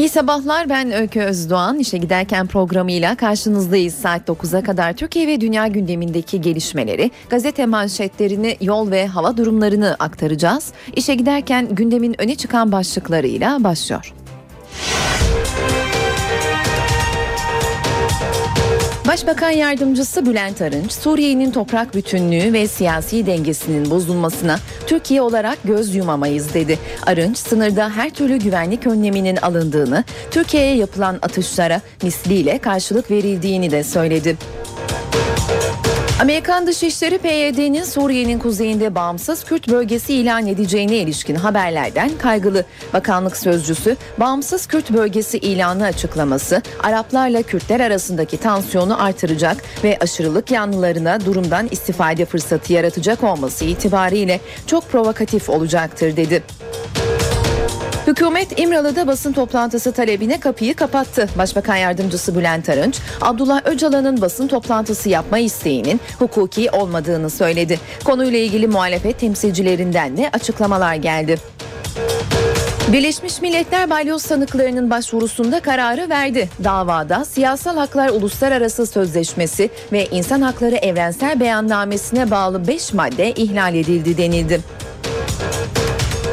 İyi sabahlar ben Öykü Özdoğan. İşe giderken programıyla karşınızdayız saat 9'a kadar Türkiye ve dünya gündemindeki gelişmeleri, gazete manşetlerini, yol ve hava durumlarını aktaracağız. İşe giderken gündemin öne çıkan başlıklarıyla başlıyor. Başbakan Yardımcısı Bülent Arınç, Suriye'nin toprak bütünlüğü ve siyasi dengesinin bozulmasına Türkiye olarak göz yumamayız dedi. Arınç, sınırda her türlü güvenlik önleminin alındığını, Türkiye'ye yapılan atışlara misliyle karşılık verildiğini de söyledi. Amerikan Dışişleri PYD'nin Suriye'nin kuzeyinde bağımsız Kürt bölgesi ilan edeceğine ilişkin haberlerden kaygılı. Bakanlık sözcüsü bağımsız Kürt bölgesi ilanı açıklaması Araplarla Kürtler arasındaki tansiyonu artıracak ve aşırılık yanlılarına durumdan istifade fırsatı yaratacak olması itibariyle çok provokatif olacaktır dedi. Hükümet İmralı'da basın toplantısı talebine kapıyı kapattı. Başbakan Yardımcısı Bülent Arınç, Abdullah Öcalan'ın basın toplantısı yapma isteğinin hukuki olmadığını söyledi. Konuyla ilgili muhalefet temsilcilerinden de açıklamalar geldi. Birleşmiş Milletler Balyoz sanıklarının başvurusunda kararı verdi. Davada Siyasal Haklar Uluslararası Sözleşmesi ve İnsan Hakları Evrensel Beyannamesi'ne bağlı 5 madde ihlal edildi denildi.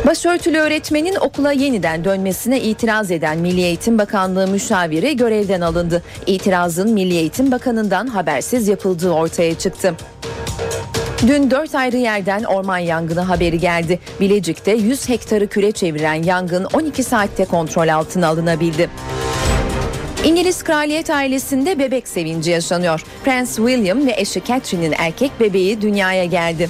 Başörtülü öğretmenin okula yeniden dönmesine itiraz eden Milli Eğitim Bakanlığı müşaviri görevden alındı. İtirazın Milli Eğitim Bakanı'ndan habersiz yapıldığı ortaya çıktı. Dün 4 ayrı yerden orman yangını haberi geldi. Bilecik'te 100 hektarı küre çeviren yangın 12 saatte kontrol altına alınabildi. İngiliz kraliyet ailesinde bebek sevinci yaşanıyor. Prens William ve eşi Catherine'in erkek bebeği dünyaya geldi.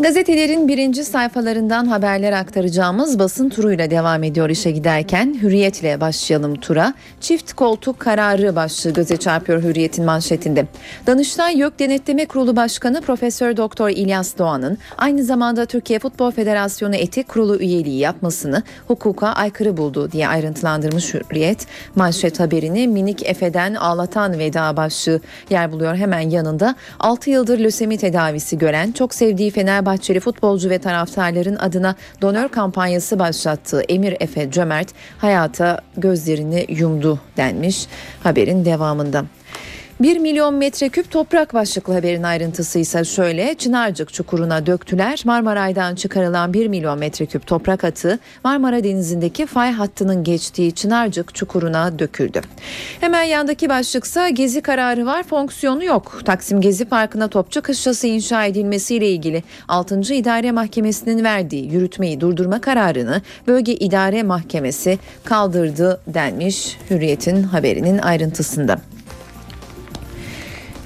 Gazetelerin birinci sayfalarından haberler aktaracağımız basın turuyla devam ediyor işe giderken. Hürriyetle başlayalım tura. Çift koltuk kararı başlığı göze çarpıyor Hürriyet'in manşetinde. Danıştay YÖK Denetleme Kurulu Başkanı Profesör Doktor İlyas Doğan'ın aynı zamanda Türkiye Futbol Federasyonu Etik Kurulu üyeliği yapmasını hukuka aykırı buldu diye ayrıntılandırmış Hürriyet. Manşet haberini minik Efe'den ağlatan veda başlığı yer buluyor. Hemen yanında 6 yıldır lösemi tedavisi gören çok sevdiği Fenerbahçe Fenerbahçeli futbolcu ve taraftarların adına donör kampanyası başlattığı Emir Efe Cömert hayata gözlerini yumdu denmiş haberin devamında. 1 milyon metreküp toprak başlıklı haberin ayrıntısı ise şöyle. Çınarcık çukuruna döktüler. Marmaray'dan çıkarılan 1 milyon metreküp toprak atı Marmara Denizi'ndeki fay hattının geçtiği Çınarcık çukuruna döküldü. Hemen yandaki başlıksa gezi kararı var fonksiyonu yok. Taksim Gezi Parkı'na Topçu Kışlası inşa edilmesiyle ilgili 6. İdare Mahkemesi'nin verdiği yürütmeyi durdurma kararını Bölge İdare Mahkemesi kaldırdı denmiş Hürriyet'in haberinin ayrıntısında.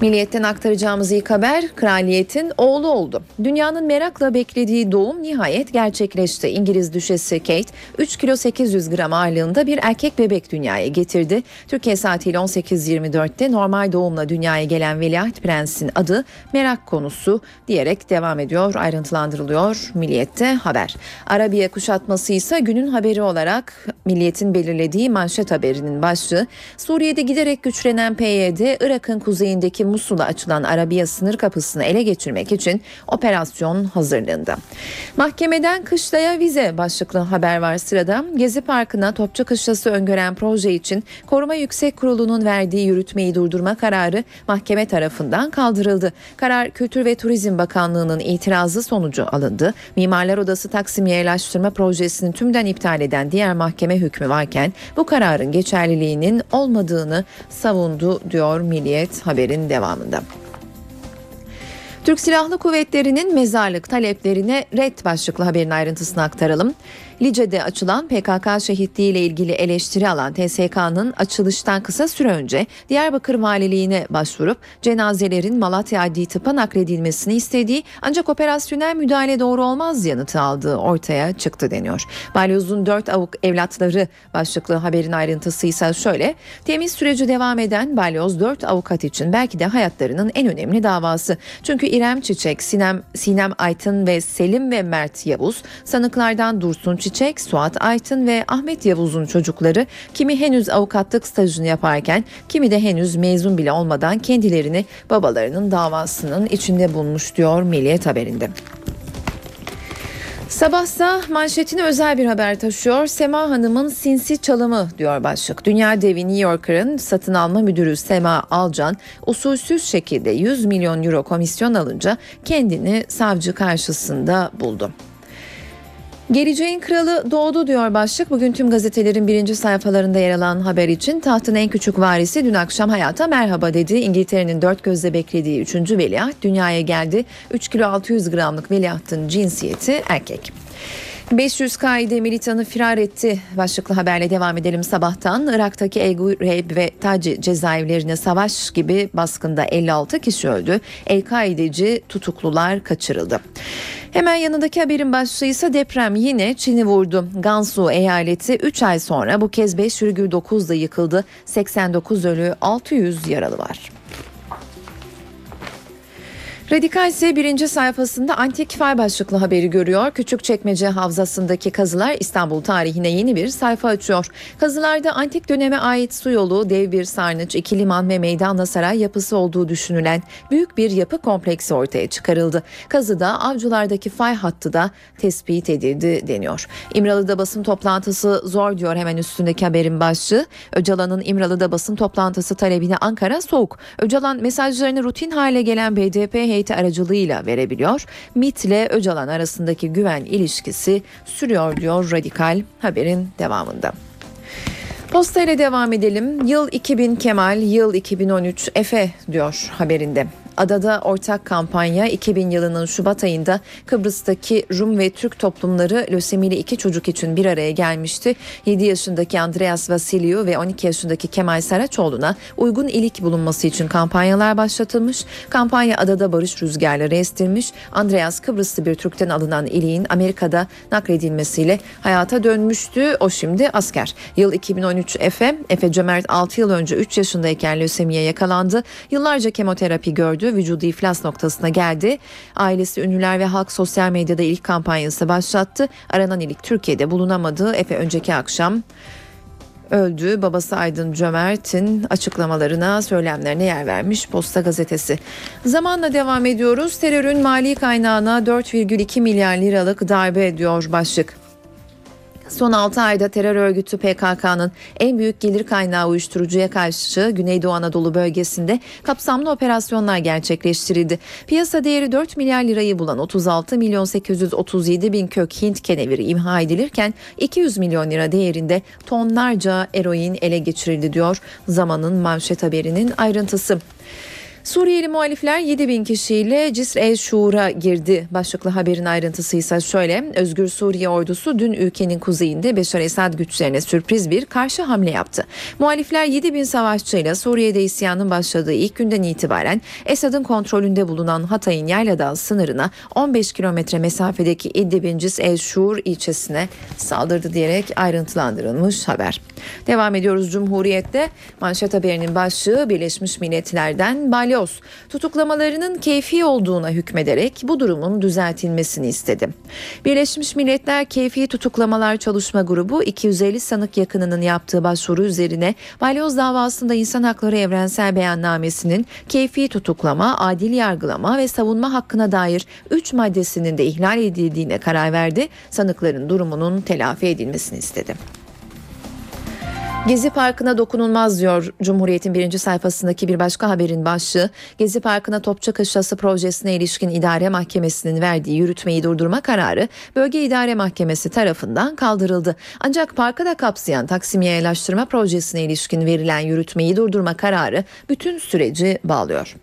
Milliyetten aktaracağımız ilk haber kraliyetin oğlu oldu. Dünyanın merakla beklediği doğum nihayet gerçekleşti. İngiliz düşesi Kate 3 kilo 800 gram ağırlığında bir erkek bebek dünyaya getirdi. Türkiye saatiyle 18.24'te normal doğumla dünyaya gelen Veliaht Prens'in adı merak konusu diyerek devam ediyor ayrıntılandırılıyor Milliyet'te haber. Arabiye kuşatması ise günün haberi olarak Milliyet'in belirlediği manşet haberinin başlığı Suriye'de giderek güçlenen PYD Irak'ın kuzeyindeki Musul'a açılan Arabiya sınır kapısını ele geçirmek için operasyon hazırlığında. Mahkemeden kışlaya vize başlıklı haber var sırada. Gezi Parkı'na Topçu Kışlası öngören proje için Koruma Yüksek Kurulu'nun verdiği yürütmeyi durdurma kararı mahkeme tarafından kaldırıldı. Karar Kültür ve Turizm Bakanlığı'nın itirazı sonucu alındı. Mimarlar Odası Taksim Yerleştirme Projesi'ni tümden iptal eden diğer mahkeme hükmü varken bu kararın geçerliliğinin olmadığını savundu diyor Milliyet haberin devamında. Türk Silahlı Kuvvetleri'nin mezarlık taleplerine red başlıklı haberin ayrıntısını aktaralım. Lice'de açılan PKK şehitliği ile ilgili eleştiri alan TSK'nın açılıştan kısa süre önce Diyarbakır Valiliğine başvurup cenazelerin Malatya Adli Tıp'a nakledilmesini istediği ancak operasyonel müdahale doğru olmaz yanıtı aldığı ortaya çıktı deniyor. Balyoz'un dört avuk evlatları başlıklı haberin ayrıntısı ise şöyle. Temiz süreci devam eden Balyoz dört avukat için belki de hayatlarının en önemli davası. Çünkü İrem Çiçek, Sinem, Sinem Aytın ve Selim ve Mert Yavuz sanıklardan Dursun Çiçek Çiçek, Suat Aytın ve Ahmet Yavuz'un çocukları kimi henüz avukatlık stajını yaparken kimi de henüz mezun bile olmadan kendilerini babalarının davasının içinde bulmuş diyor Milliyet haberinde. Sabahsa manşetini özel bir haber taşıyor. Sema Hanım'ın sinsi çalımı diyor başlık. Dünya devi New Yorker'ın satın alma müdürü Sema Alcan usulsüz şekilde 100 milyon euro komisyon alınca kendini savcı karşısında buldu. Geleceğin kralı doğdu diyor başlık. Bugün tüm gazetelerin birinci sayfalarında yer alan haber için tahtın en küçük varisi dün akşam hayata merhaba dedi. İngiltere'nin dört gözle beklediği üçüncü veliaht dünyaya geldi. 3 kilo 600 gramlık veliahtın cinsiyeti erkek. 500 kaide militanı firar etti. Başlıklı haberle devam edelim sabahtan. Irak'taki El Gureyb ve Taci cezaevlerine savaş gibi baskında 56 kişi öldü. El-Kaideci tutuklular kaçırıldı. Hemen yanındaki haberin başlığı ise deprem yine Çin'i vurdu. Gansu eyaleti 3 ay sonra bu kez 5,9'da yıkıldı. 89 ölü 600 yaralı var. Radikal ise birinci sayfasında antik fay başlıklı haberi görüyor. Küçükçekmece Havzası'ndaki kazılar İstanbul tarihine yeni bir sayfa açıyor. Kazılarda antik döneme ait su yolu, dev bir sarnıç, iki liman ve meydanla saray yapısı olduğu düşünülen büyük bir yapı kompleksi ortaya çıkarıldı. Kazıda avcılardaki fay hattı da tespit edildi deniyor. İmralı'da basın toplantısı zor diyor hemen üstündeki haberin başlığı. Öcalan'ın İmralı'da basın toplantısı talebine Ankara soğuk. Öcalan mesajlarını rutin hale gelen BDP heyeti aracılığıyla verebiliyor. MIT ile Öcalan arasındaki güven ilişkisi sürüyor diyor Radikal haberin devamında. Posta ile devam edelim. Yıl 2000 Kemal, yıl 2013 Efe diyor haberinde. Adada ortak kampanya 2000 yılının Şubat ayında Kıbrıs'taki Rum ve Türk toplumları lösemili iki çocuk için bir araya gelmişti. 7 yaşındaki Andreas Vasiliu ve 12 yaşındaki Kemal Saraçoğlu'na uygun ilik bulunması için kampanyalar başlatılmış. Kampanya adada barış rüzgarları estirmiş. Andreas Kıbrıslı bir Türk'ten alınan iliğin Amerika'da nakledilmesiyle hayata dönmüştü. O şimdi asker. Yıl 2013 Efe, Efe Cömert 6 yıl önce 3 yaşındayken lösemiye yakalandı. Yıllarca kemoterapi gördü vücudu iflas noktasına geldi. Ailesi ünlüler ve halk sosyal medyada ilk kampanyası başlattı. Aranan ilik Türkiye'de bulunamadı. Efe önceki akşam öldü. Babası Aydın Cömert'in açıklamalarına, söylemlerine yer vermiş Posta Gazetesi. Zamanla devam ediyoruz. Terörün mali kaynağına 4,2 milyar liralık darbe ediyor başlık. Son 6 ayda terör örgütü PKK'nın en büyük gelir kaynağı uyuşturucuya karşı Güneydoğu Anadolu bölgesinde kapsamlı operasyonlar gerçekleştirildi. Piyasa değeri 4 milyar lirayı bulan 36 milyon 837 bin kök Hint keneviri imha edilirken 200 milyon lira değerinde tonlarca eroin ele geçirildi diyor zamanın manşet haberinin ayrıntısı. Suriyeli muhalifler 7 bin kişiyle Cisr el Şuur'a girdi. Başlıklı haberin ayrıntısı ise şöyle. Özgür Suriye ordusu dün ülkenin kuzeyinde Beşar Esad güçlerine sürpriz bir karşı hamle yaptı. Muhalifler 7 bin savaşçıyla Suriye'de isyanın başladığı ilk günden itibaren Esad'ın kontrolünde bulunan Hatay'ın Yayladağ sınırına 15 kilometre mesafedeki İdlib'in Cisr el Şuur ilçesine saldırdı diyerek ayrıntılandırılmış haber. Devam ediyoruz Cumhuriyet'te. Manşet haberinin başlığı Birleşmiş Milletler'den Bali Balyoz tutuklamalarının keyfi olduğuna hükmederek bu durumun düzeltilmesini istedi. Birleşmiş Milletler Keyfi Tutuklamalar Çalışma Grubu 250 sanık yakınının yaptığı başvuru üzerine Balyoz davasında insan hakları evrensel beyannamesinin keyfi tutuklama, adil yargılama ve savunma hakkına dair 3 maddesinin de ihlal edildiğine karar verdi. Sanıkların durumunun telafi edilmesini istedi. Gezi Parkı'na dokunulmaz diyor Cumhuriyet'in birinci sayfasındaki bir başka haberin başlığı. Gezi Parkı'na Topçu Kışlası projesine ilişkin idare mahkemesinin verdiği yürütmeyi durdurma kararı Bölge İdare Mahkemesi tarafından kaldırıldı. Ancak parkı da kapsayan Taksim Yayalaştırma projesine ilişkin verilen yürütmeyi durdurma kararı bütün süreci bağlıyor.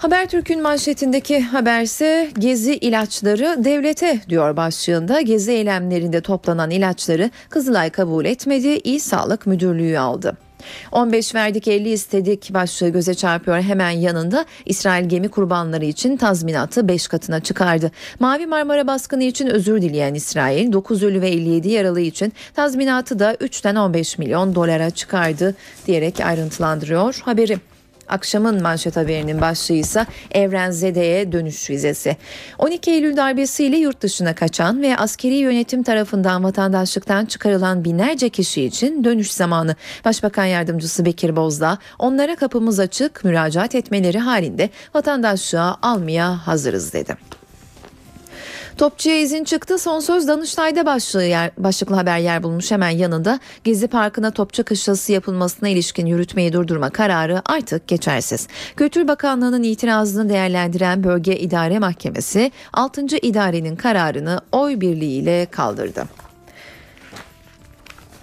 Habertürk'ün manşetindeki haberse gezi ilaçları devlete diyor başlığında. Gezi eylemlerinde toplanan ilaçları Kızılay kabul etmedi, İl Sağlık Müdürlüğü aldı. 15 verdik 50 istedik başlığı göze çarpıyor hemen yanında İsrail gemi kurbanları için tazminatı 5 katına çıkardı. Mavi Marmara baskını için özür dileyen İsrail 9 ölü ve 57 yaralı için tazminatı da 3'ten 15 milyon dolara çıkardı diyerek ayrıntılandırıyor haberi. Akşamın manşet haberinin başlığı ise Evrenzede'ye dönüş vizesi. 12 Eylül darbesiyle yurt dışına kaçan ve askeri yönetim tarafından vatandaşlıktan çıkarılan binlerce kişi için dönüş zamanı. Başbakan Yardımcısı Bekir Bozdağ onlara kapımız açık müracaat etmeleri halinde vatandaşlığa almaya hazırız dedi. Topçuya izin çıktı. Son söz Danıştay'da başlığı yer, başlıklı haber yer bulmuş hemen yanında. Gezi Parkı'na topçu kışlası yapılmasına ilişkin yürütmeyi durdurma kararı artık geçersiz. Kültür Bakanlığı'nın itirazını değerlendiren Bölge İdare Mahkemesi 6. idarenin kararını oy birliğiyle kaldırdı.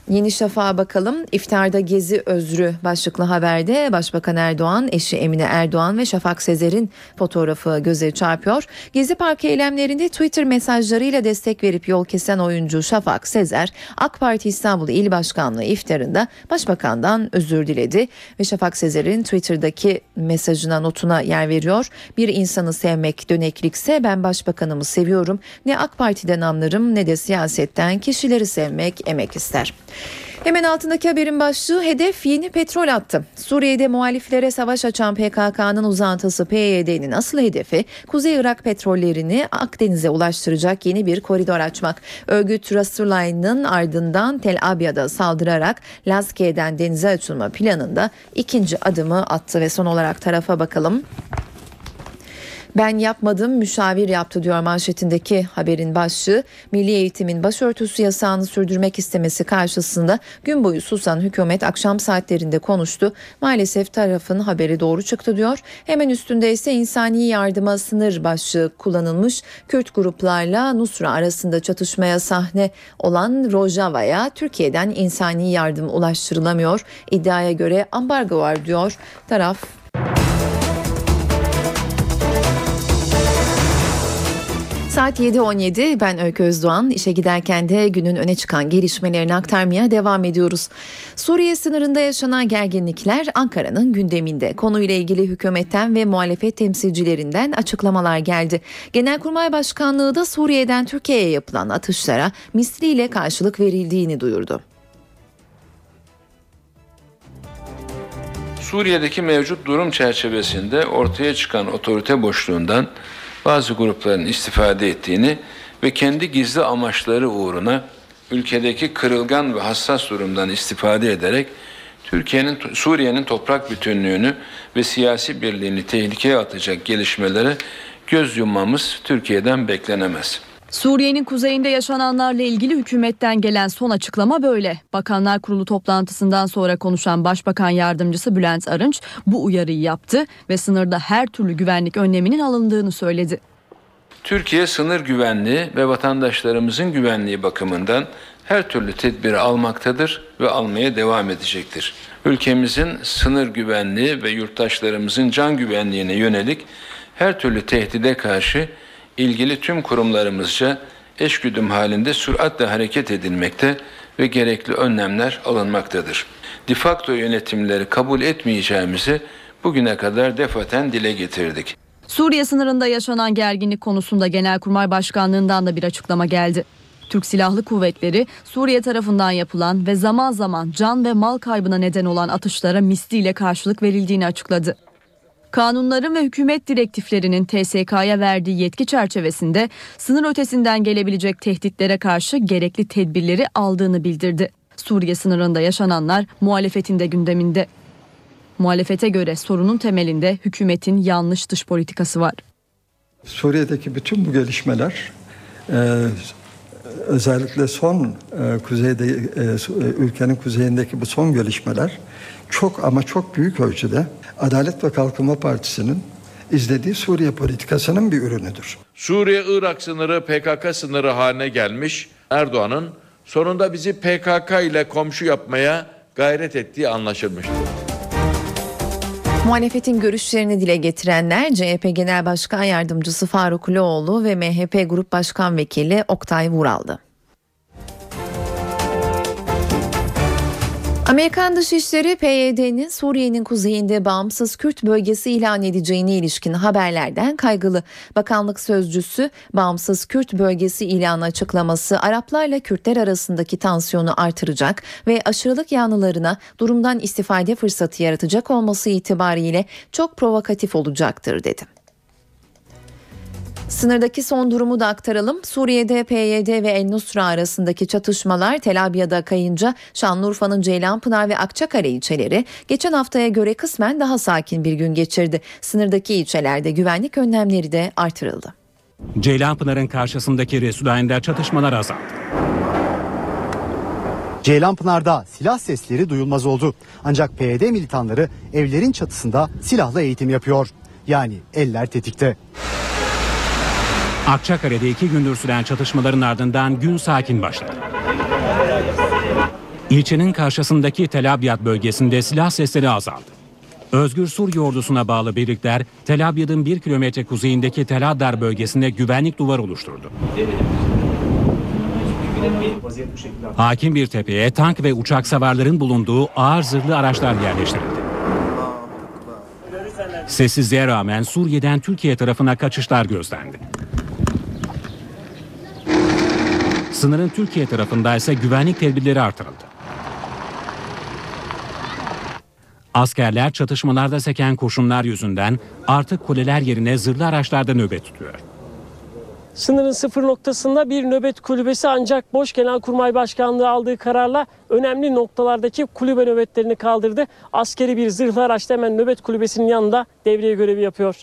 Yeni Şafak'a bakalım. İftarda Gezi Özrü başlıklı haberde Başbakan Erdoğan, eşi Emine Erdoğan ve Şafak Sezer'in fotoğrafı göze çarpıyor. Gezi Parkı eylemlerinde Twitter mesajlarıyla destek verip yol kesen oyuncu Şafak Sezer, AK Parti İstanbul İl Başkanlığı iftarında Başbakan'dan özür diledi ve Şafak Sezer'in Twitter'daki mesajına notuna yer veriyor. Bir insanı sevmek döneklikse ben Başbakanımı seviyorum. Ne AK Parti'den anlarım ne de siyasetten kişileri sevmek emek ister. Hemen altındaki haberin başlığı hedef yeni petrol attı. Suriye'de muhaliflere savaş açan PKK'nın uzantısı PYD'nin asıl hedefi Kuzey Irak petrollerini Akdeniz'e ulaştıracak yeni bir koridor açmak. Örgüt Resulayn'ın ardından Tel Abyad'a saldırarak Lazkiye'den denize açılma planında ikinci adımı attı ve son olarak tarafa bakalım. Ben yapmadım müşavir yaptı diyor manşetindeki haberin başlığı. Milli eğitimin başörtüsü yasağını sürdürmek istemesi karşısında gün boyu susan hükümet akşam saatlerinde konuştu. Maalesef tarafın haberi doğru çıktı diyor. Hemen üstünde ise insani yardıma sınır başlığı kullanılmış. Kürt gruplarla Nusra arasında çatışmaya sahne olan Rojava'ya Türkiye'den insani yardım ulaştırılamıyor. İddiaya göre ambargo var diyor taraf. Saat 7.17 ben Öykü Özdoğan. İşe giderken de günün öne çıkan gelişmelerini aktarmaya devam ediyoruz. Suriye sınırında yaşanan gerginlikler Ankara'nın gündeminde. Konuyla ilgili hükümetten ve muhalefet temsilcilerinden açıklamalar geldi. Genelkurmay Başkanlığı da Suriye'den Türkiye'ye yapılan atışlara misliyle karşılık verildiğini duyurdu. Suriye'deki mevcut durum çerçevesinde ortaya çıkan otorite boşluğundan bazı grupların istifade ettiğini ve kendi gizli amaçları uğruna ülkedeki kırılgan ve hassas durumdan istifade ederek Türkiye'nin Suriye'nin toprak bütünlüğünü ve siyasi birliğini tehlikeye atacak gelişmelere göz yummamız Türkiye'den beklenemez. Suriye'nin kuzeyinde yaşananlarla ilgili hükümetten gelen son açıklama böyle. Bakanlar Kurulu toplantısından sonra konuşan Başbakan Yardımcısı Bülent Arınç bu uyarıyı yaptı ve sınırda her türlü güvenlik önleminin alındığını söyledi. Türkiye sınır güvenliği ve vatandaşlarımızın güvenliği bakımından her türlü tedbiri almaktadır ve almaya devam edecektir. Ülkemizin sınır güvenliği ve yurttaşlarımızın can güvenliğine yönelik her türlü tehdide karşı ilgili tüm kurumlarımızca eşgüdüm halinde süratle hareket edilmekte ve gerekli önlemler alınmaktadır. Difakto yönetimleri kabul etmeyeceğimizi bugüne kadar defaten dile getirdik. Suriye sınırında yaşanan gerginlik konusunda Genelkurmay Başkanlığından da bir açıklama geldi. Türk Silahlı Kuvvetleri Suriye tarafından yapılan ve zaman zaman can ve mal kaybına neden olan atışlara misliyle karşılık verildiğini açıkladı. Kanunların ve hükümet direktiflerinin TSK'ya verdiği yetki çerçevesinde sınır ötesinden gelebilecek tehditlere karşı gerekli tedbirleri aldığını bildirdi. Suriye sınırında yaşananlar muhalefetin de gündeminde. Muhalefete göre sorunun temelinde hükümetin yanlış dış politikası var. Suriye'deki bütün bu gelişmeler e, özellikle son e, kuzeyde e, ülkenin kuzeyindeki bu son gelişmeler çok ama çok büyük ölçüde Adalet ve Kalkınma Partisi'nin izlediği Suriye politikasının bir ürünüdür. Suriye-Irak sınırı PKK sınırı haline gelmiş Erdoğan'ın sonunda bizi PKK ile komşu yapmaya gayret ettiği anlaşılmıştır. Muhalefetin görüşlerini dile getirenler CHP Genel Başkan Yardımcısı Faruk Loğlu ve MHP Grup Başkan Vekili Oktay Vural'dı. Amerikan Dışişleri PYD'nin Suriye'nin kuzeyinde bağımsız Kürt bölgesi ilan edeceğine ilişkin haberlerden kaygılı. Bakanlık sözcüsü bağımsız Kürt bölgesi ilanı açıklaması Araplarla Kürtler arasındaki tansiyonu artıracak ve aşırılık yanlılarına durumdan istifade fırsatı yaratacak olması itibariyle çok provokatif olacaktır dedi. Sınırdaki son durumu da aktaralım. Suriye'de PYD ve El Nusra arasındaki çatışmalar Tel Abyad'a kayınca Şanlıurfa'nın Ceylanpınar ve Akçakale ilçeleri geçen haftaya göre kısmen daha sakin bir gün geçirdi. Sınırdaki ilçelerde güvenlik önlemleri de artırıldı. Ceylanpınar'ın karşısındaki Resulayn'da çatışmalar azaldı. Ceylanpınar'da silah sesleri duyulmaz oldu. Ancak PYD militanları evlerin çatısında silahlı eğitim yapıyor. Yani eller tetikte. Akçakale'de iki gündür süren çatışmaların ardından gün sakin başladı. İlçenin karşısındaki Tel Abyad bölgesinde silah sesleri azaldı. Özgür Suriye ordusuna bağlı birlikler Tel Abyad'ın bir kilometre kuzeyindeki Tel Addar bölgesinde güvenlik duvar oluşturdu. Hakim bir tepeye tank ve uçak savarların bulunduğu ağır zırhlı araçlar yerleştirildi. Sessizliğe rağmen Suriye'den Türkiye tarafına kaçışlar gözlendi. Sınırın Türkiye tarafında ise güvenlik tedbirleri artırıldı. Askerler çatışmalarda seken kurşunlar yüzünden artık kuleler yerine zırhlı araçlarda nöbet tutuyor. Sınırın sıfır noktasında bir nöbet kulübesi ancak Boş Genelkurmay Başkanlığı aldığı kararla önemli noktalardaki kulübe nöbetlerini kaldırdı. Askeri bir zırhlı araç da hemen nöbet kulübesinin yanında devriye görevi yapıyor.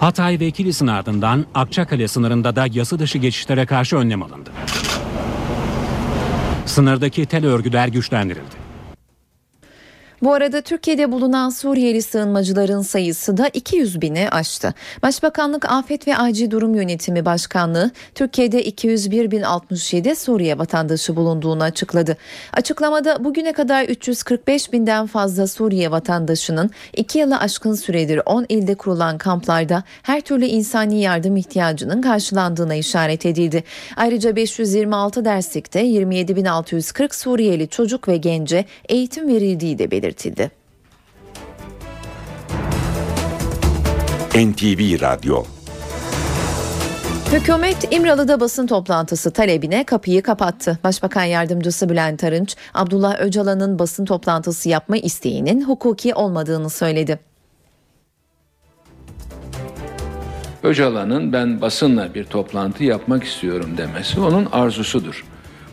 Hatay ve Kilis'in ardından Akçakale sınırında da yasa dışı geçişlere karşı önlem alındı. Sınırdaki tel örgüler güçlendirildi. Bu arada Türkiye'de bulunan Suriyeli sığınmacıların sayısı da 200 bini aştı. Başbakanlık Afet ve Acil Durum Yönetimi Başkanlığı Türkiye'de 201.067 Suriye vatandaşı bulunduğunu açıkladı. Açıklamada bugüne kadar 345 binden fazla Suriye vatandaşının 2 yılı aşkın süredir 10 ilde kurulan kamplarda her türlü insani yardım ihtiyacının karşılandığına işaret edildi. Ayrıca 526 derslikte 27.640 Suriyeli çocuk ve gence eğitim verildiği de belirtildi. NTV Radyo Hükümet İmralı'da basın toplantısı talebine kapıyı kapattı. Başbakan Yardımcısı Bülent Arınç, Abdullah Öcalan'ın basın toplantısı yapma isteğinin hukuki olmadığını söyledi. Öcalan'ın ben basınla bir toplantı yapmak istiyorum demesi onun arzusudur.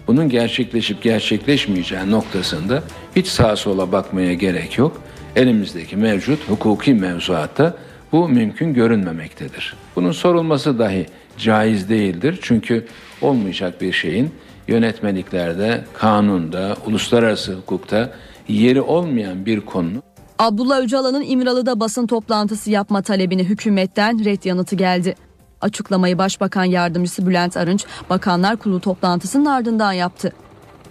Bunun gerçekleşip gerçekleşmeyeceği noktasında hiç sağa sola bakmaya gerek yok. Elimizdeki mevcut hukuki mevzuatta bu mümkün görünmemektedir. Bunun sorulması dahi caiz değildir. Çünkü olmayacak bir şeyin yönetmeliklerde, kanunda, uluslararası hukukta yeri olmayan bir konunun Abdullah Öcalan'ın İmralı'da basın toplantısı yapma talebine hükümetten red yanıtı geldi. Açıklamayı Başbakan Yardımcısı Bülent Arınç, Bakanlar Kurulu toplantısının ardından yaptı.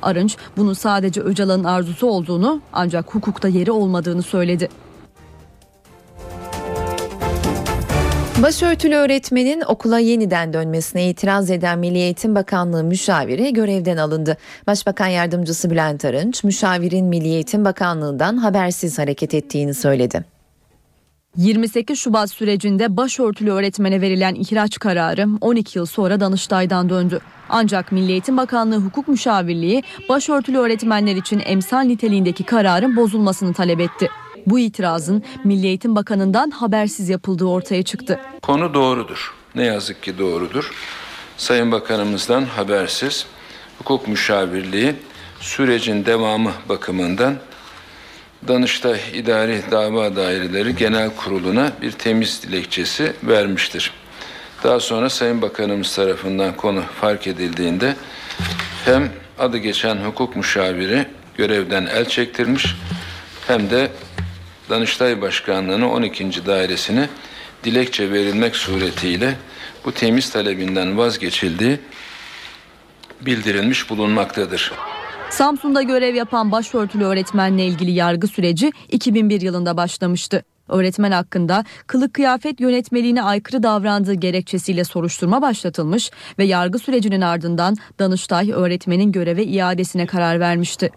Arınç, bunun sadece Öcalan'ın arzusu olduğunu ancak hukukta yeri olmadığını söyledi. Başörtülü öğretmenin okula yeniden dönmesine itiraz eden Milli Eğitim Bakanlığı müşaviri görevden alındı. Başbakan Yardımcısı Bülent Arınç, müşavirin Milli Eğitim Bakanlığı'ndan habersiz hareket ettiğini söyledi. 28 Şubat sürecinde başörtülü öğretmene verilen ihraç kararı 12 yıl sonra Danıştay'dan döndü. Ancak Milli Eğitim Bakanlığı Hukuk Müşavirliği başörtülü öğretmenler için emsal niteliğindeki kararın bozulmasını talep etti. Bu itirazın Milli Eğitim Bakanı'ndan habersiz yapıldığı ortaya çıktı. Konu doğrudur. Ne yazık ki doğrudur. Sayın Bakanımızdan habersiz hukuk müşavirliği sürecin devamı bakımından Danıştay İdari Dava Daireleri Genel Kurulu'na bir temiz dilekçesi vermiştir. Daha sonra Sayın Bakanımız tarafından konu fark edildiğinde hem adı geçen hukuk müşaviri görevden el çektirmiş hem de Danıştay Başkanlığı'nın 12. dairesine dilekçe verilmek suretiyle bu temiz talebinden vazgeçildiği bildirilmiş bulunmaktadır. Samsun'da görev yapan başörtülü öğretmenle ilgili yargı süreci 2001 yılında başlamıştı. Öğretmen hakkında kılık kıyafet yönetmeliğine aykırı davrandığı gerekçesiyle soruşturma başlatılmış ve yargı sürecinin ardından Danıştay öğretmenin göreve iadesine karar vermişti.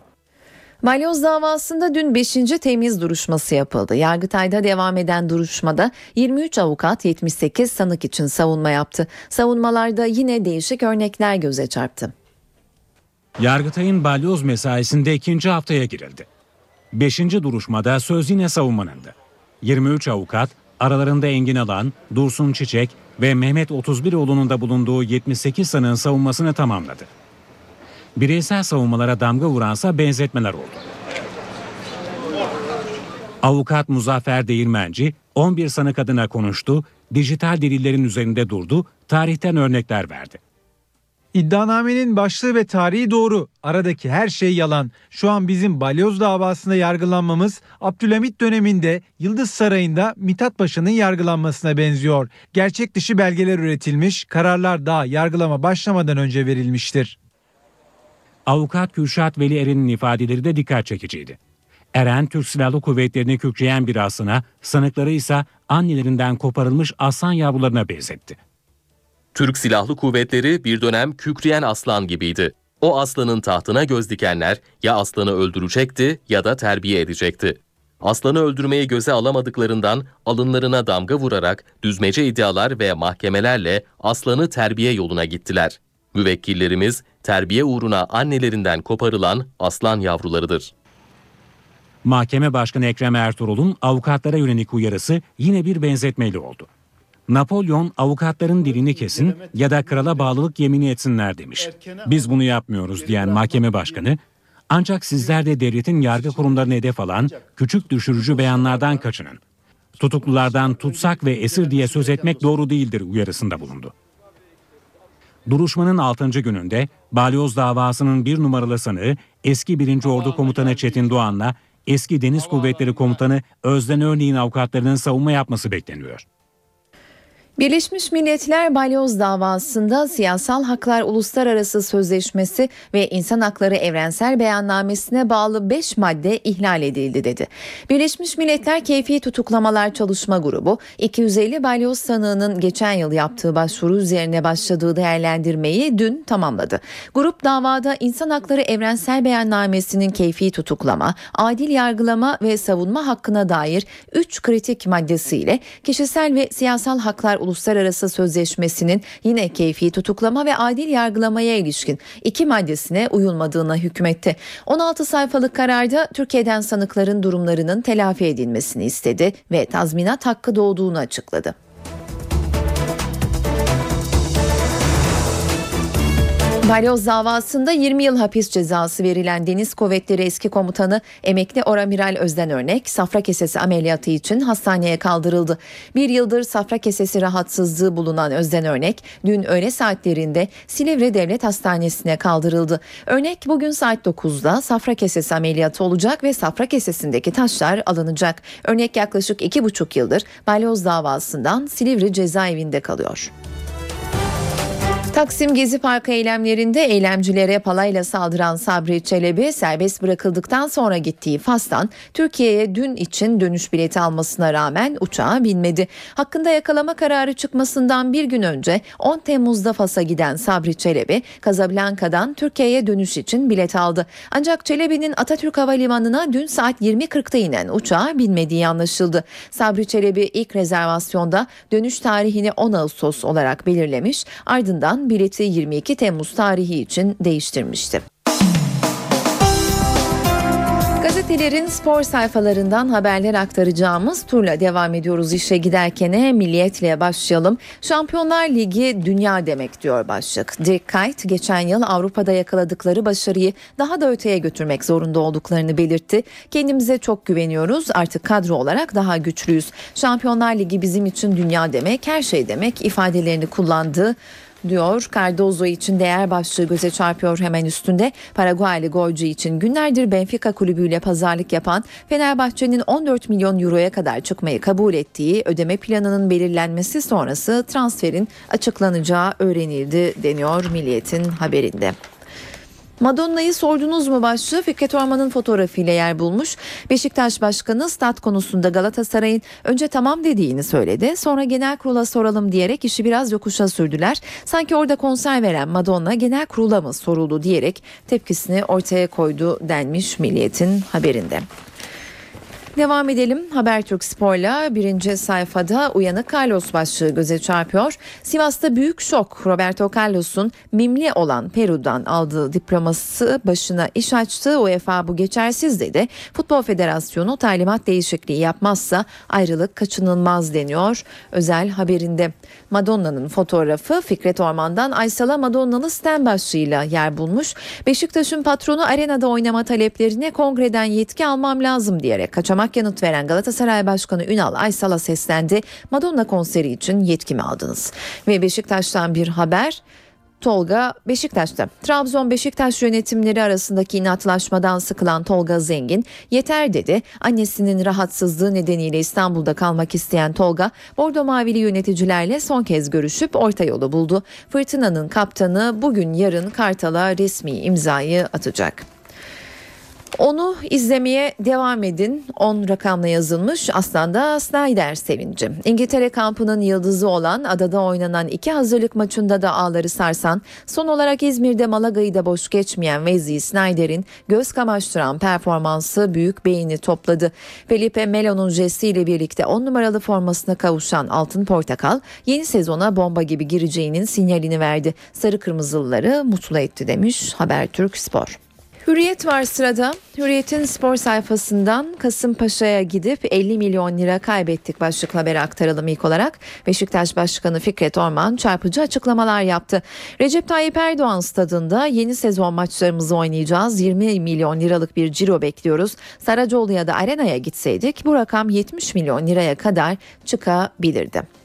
Balyoz davasında dün 5. temiz duruşması yapıldı. Yargıtay'da devam eden duruşmada 23 avukat 78 sanık için savunma yaptı. Savunmalarda yine değişik örnekler göze çarptı. Yargıtay'ın balyoz mesaisinde ikinci haftaya girildi. Beşinci duruşmada söz yine savunmanındı. 23 avukat aralarında Engin Alan, Dursun Çiçek ve Mehmet 31oğlu'nun da bulunduğu 78 sanığın savunmasını tamamladı. Bireysel savunmalara damga vuransa benzetmeler oldu. Avukat Muzaffer Değirmenci 11 sanık adına konuştu, dijital delillerin üzerinde durdu, tarihten örnekler verdi. İddianamenin başlığı ve tarihi doğru. Aradaki her şey yalan. Şu an bizim balyoz davasında yargılanmamız Abdülhamit döneminde Yıldız Sarayı'nda Mithat Paşa'nın yargılanmasına benziyor. Gerçek dışı belgeler üretilmiş, kararlar daha yargılama başlamadan önce verilmiştir. Avukat Kürşat Veli Eren'in ifadeleri de dikkat çekiciydi. Eren Türk Silahlı Kuvvetleri'ni kükreyen bir aslına, sanıkları ise annelerinden koparılmış aslan yavrularına benzetti. Türk Silahlı Kuvvetleri bir dönem kükreyen aslan gibiydi. O aslanın tahtına göz dikenler ya aslanı öldürecekti ya da terbiye edecekti. Aslanı öldürmeyi göze alamadıklarından alınlarına damga vurarak düzmece iddialar ve mahkemelerle aslanı terbiye yoluna gittiler. Müvekkillerimiz terbiye uğruna annelerinden koparılan aslan yavrularıdır. Mahkeme Başkanı Ekrem Ertuğrul'un avukatlara yönelik uyarısı yine bir benzetmeyle oldu. Napolyon avukatların dilini kesin ya da krala bağlılık yemini etsinler demiş. Biz bunu yapmıyoruz diyen mahkeme başkanı ancak sizler de devletin yargı kurumlarını hedef alan küçük düşürücü beyanlardan kaçının. Tutuklulardan tutsak ve esir diye söz etmek doğru değildir uyarısında bulundu. Duruşmanın 6. gününde balyoz davasının bir numaralı sanığı eski 1. Ordu Komutanı Çetin Doğan'la eski Deniz Kuvvetleri Komutanı Özden Örneğin avukatlarının savunma yapması bekleniyor. Birleşmiş Milletler Balyoz davasında Siyasal Haklar Uluslararası Sözleşmesi ve İnsan Hakları Evrensel Beyannamesi'ne bağlı 5 madde ihlal edildi dedi. Birleşmiş Milletler Keyfi Tutuklamalar Çalışma Grubu 250 balyoz sanığının geçen yıl yaptığı başvuru üzerine başladığı değerlendirmeyi dün tamamladı. Grup davada İnsan Hakları Evrensel Beyannamesi'nin keyfi tutuklama, adil yargılama ve savunma hakkına dair 3 kritik maddesiyle kişisel ve siyasal haklar Uluslararası Sözleşmesi'nin yine keyfi tutuklama ve adil yargılamaya ilişkin iki maddesine uyulmadığına hükmetti. 16 sayfalık kararda Türkiye'den sanıkların durumlarının telafi edilmesini istedi ve tazminat hakkı doğduğunu açıkladı. Balyoz davasında 20 yıl hapis cezası verilen Deniz Kuvvetleri eski komutanı emekli Oramiral Özden Örnek safra kesesi ameliyatı için hastaneye kaldırıldı. Bir yıldır safra kesesi rahatsızlığı bulunan Özden Örnek dün öğle saatlerinde Silivri Devlet Hastanesi'ne kaldırıldı. Örnek bugün saat 9'da safra kesesi ameliyatı olacak ve safra kesesindeki taşlar alınacak. Örnek yaklaşık 2,5 yıldır balyoz davasından Silivri cezaevinde kalıyor. Taksim Gezi Parkı eylemlerinde eylemcilere palayla saldıran Sabri Çelebi serbest bırakıldıktan sonra gittiği Fas'tan Türkiye'ye dün için dönüş bileti almasına rağmen uçağa binmedi. Hakkında yakalama kararı çıkmasından bir gün önce 10 Temmuz'da Fas'a giden Sabri Çelebi Casablanca'dan Türkiye'ye dönüş için bilet aldı. Ancak Çelebi'nin Atatürk Havalimanı'na dün saat 20.40'da inen uçağa binmediği anlaşıldı. Sabri Çelebi ilk rezervasyonda dönüş tarihini 10 Ağustos olarak belirlemiş ardından bileti 22 Temmuz tarihi için değiştirmişti. Gazetelerin spor sayfalarından haberler aktaracağımız turla devam ediyoruz işe giderken milliyetle başlayalım. Şampiyonlar Ligi dünya demek diyor başlık. Dirk Kuyt geçen yıl Avrupa'da yakaladıkları başarıyı daha da öteye götürmek zorunda olduklarını belirtti. Kendimize çok güveniyoruz artık kadro olarak daha güçlüyüz. Şampiyonlar Ligi bizim için dünya demek her şey demek ifadelerini kullandığı diyor. Cardozo için değer başlığı göze çarpıyor hemen üstünde. Paraguaylı golcü için günlerdir Benfica kulübüyle pazarlık yapan Fenerbahçe'nin 14 milyon euroya kadar çıkmayı kabul ettiği ödeme planının belirlenmesi sonrası transferin açıklanacağı öğrenildi deniyor Milliyet'in haberinde. Madonna'yı sordunuz mu başlığı Fikret Orman'ın fotoğrafıyla yer bulmuş. Beşiktaş Başkanı stat konusunda Galatasaray'ın önce tamam dediğini söyledi. Sonra genel kurula soralım diyerek işi biraz yokuşa sürdüler. Sanki orada konser veren Madonna genel kurula mı soruldu diyerek tepkisini ortaya koydu denmiş Milliyet'in haberinde. Devam edelim Habertürk Spor'la birinci sayfada uyanık Carlos başlığı göze çarpıyor. Sivas'ta büyük şok Roberto Carlos'un mimli olan Peru'dan aldığı diploması başına iş açtı. UEFA bu geçersiz dedi. Futbol Federasyonu talimat değişikliği yapmazsa ayrılık kaçınılmaz deniyor. Özel haberinde Madonna'nın fotoğrafı Fikret Orman'dan Aysal'a Madonna'lı sten başlığıyla yer bulmuş. Beşiktaş'ın patronu arenada oynama taleplerine kongreden yetki almam lazım diyerek kaçamak yanıt veren Galatasaray Başkanı Ünal Aysal'a seslendi. Madonna konseri için yetkimi aldınız? Ve Beşiktaş'tan bir haber. Tolga Beşiktaş'ta. Trabzon Beşiktaş yönetimleri arasındaki inatlaşmadan sıkılan Tolga Zengin yeter dedi. Annesinin rahatsızlığı nedeniyle İstanbul'da kalmak isteyen Tolga Bordo Mavili yöneticilerle son kez görüşüp orta yolu buldu. Fırtınanın kaptanı bugün yarın Kartal'a resmi imzayı atacak. Onu izlemeye devam edin. 10 rakamla yazılmış Aslan'da Snyder sevinci. İngiltere kampının yıldızı olan adada oynanan iki hazırlık maçında da ağları sarsan, son olarak İzmir'de Malaga'yı da boş geçmeyen Wesley Snyder'in göz kamaştıran performansı büyük beğeni topladı. Felipe Melo'nun jestiyle birlikte 10 numaralı formasına kavuşan Altın Portakal yeni sezona bomba gibi gireceğinin sinyalini verdi. Sarı Kırmızılıları mutlu etti demiş Habertürk Spor. Hürriyet var sırada. Hürriyet'in spor sayfasından Kasımpaşa'ya gidip 50 milyon lira kaybettik başlıklı haberi aktaralım ilk olarak. Beşiktaş Başkanı Fikret Orman çarpıcı açıklamalar yaptı. Recep Tayyip Erdoğan stadında yeni sezon maçlarımızı oynayacağız. 20 milyon liralık bir ciro bekliyoruz. Saracoğlu'ya da arenaya gitseydik bu rakam 70 milyon liraya kadar çıkabilirdi.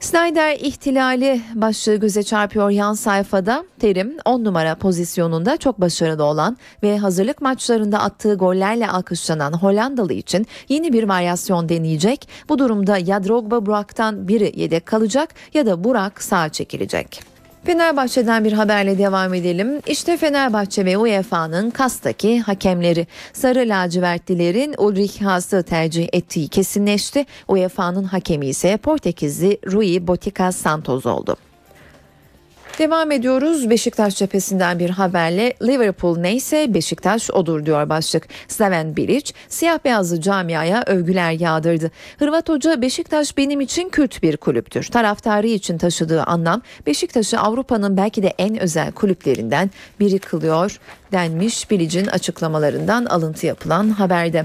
Snyder ihtilali başlığı göze çarpıyor yan sayfada. Terim 10 numara pozisyonunda çok başarılı olan ve hazırlık maçlarında attığı gollerle alkışlanan Hollandalı için yeni bir varyasyon deneyecek. Bu durumda ya Drogba Burak'tan biri yedek kalacak ya da Burak sağ çekilecek. Fenerbahçe'den bir haberle devam edelim. İşte Fenerbahçe ve UEFA'nın kastaki hakemleri. Sarı lacivertlilerin Ulrich Haas'ı tercih ettiği kesinleşti. UEFA'nın hakemi ise Portekizli Rui Botica Santos oldu. Devam ediyoruz Beşiktaş cephesinden bir haberle Liverpool neyse Beşiktaş odur diyor başlık. Slaven Bilic siyah beyazlı camiaya övgüler yağdırdı. Hırvat hoca Beşiktaş benim için kült bir kulüptür. Taraftarı için taşıdığı anlam Beşiktaş'ı Avrupa'nın belki de en özel kulüplerinden biri kılıyor denmiş Bilic'in açıklamalarından alıntı yapılan haberde.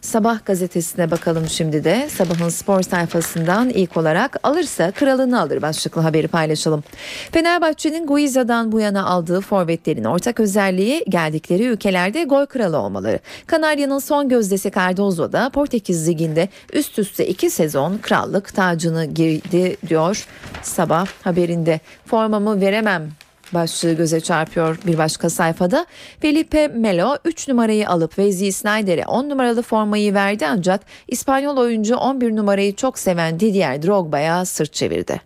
Sabah gazetesine bakalım şimdi de. Sabahın spor sayfasından ilk olarak alırsa kralını alır başlıklı haberi paylaşalım. Fenerbahçe'nin Guiza'dan bu yana aldığı forvetlerin ortak özelliği geldikleri ülkelerde gol kralı olmaları. Kanarya'nın son gözdesi Cardozo da Portekiz Ligi'nde üst üste iki sezon krallık tacını girdi diyor sabah haberinde. Formamı veremem başlığı göze çarpıyor bir başka sayfada. Felipe Melo 3 numarayı alıp Wesley Snyder'e 10 numaralı formayı verdi ancak İspanyol oyuncu 11 numarayı çok seven Didier Drogba'ya sırt çevirdi.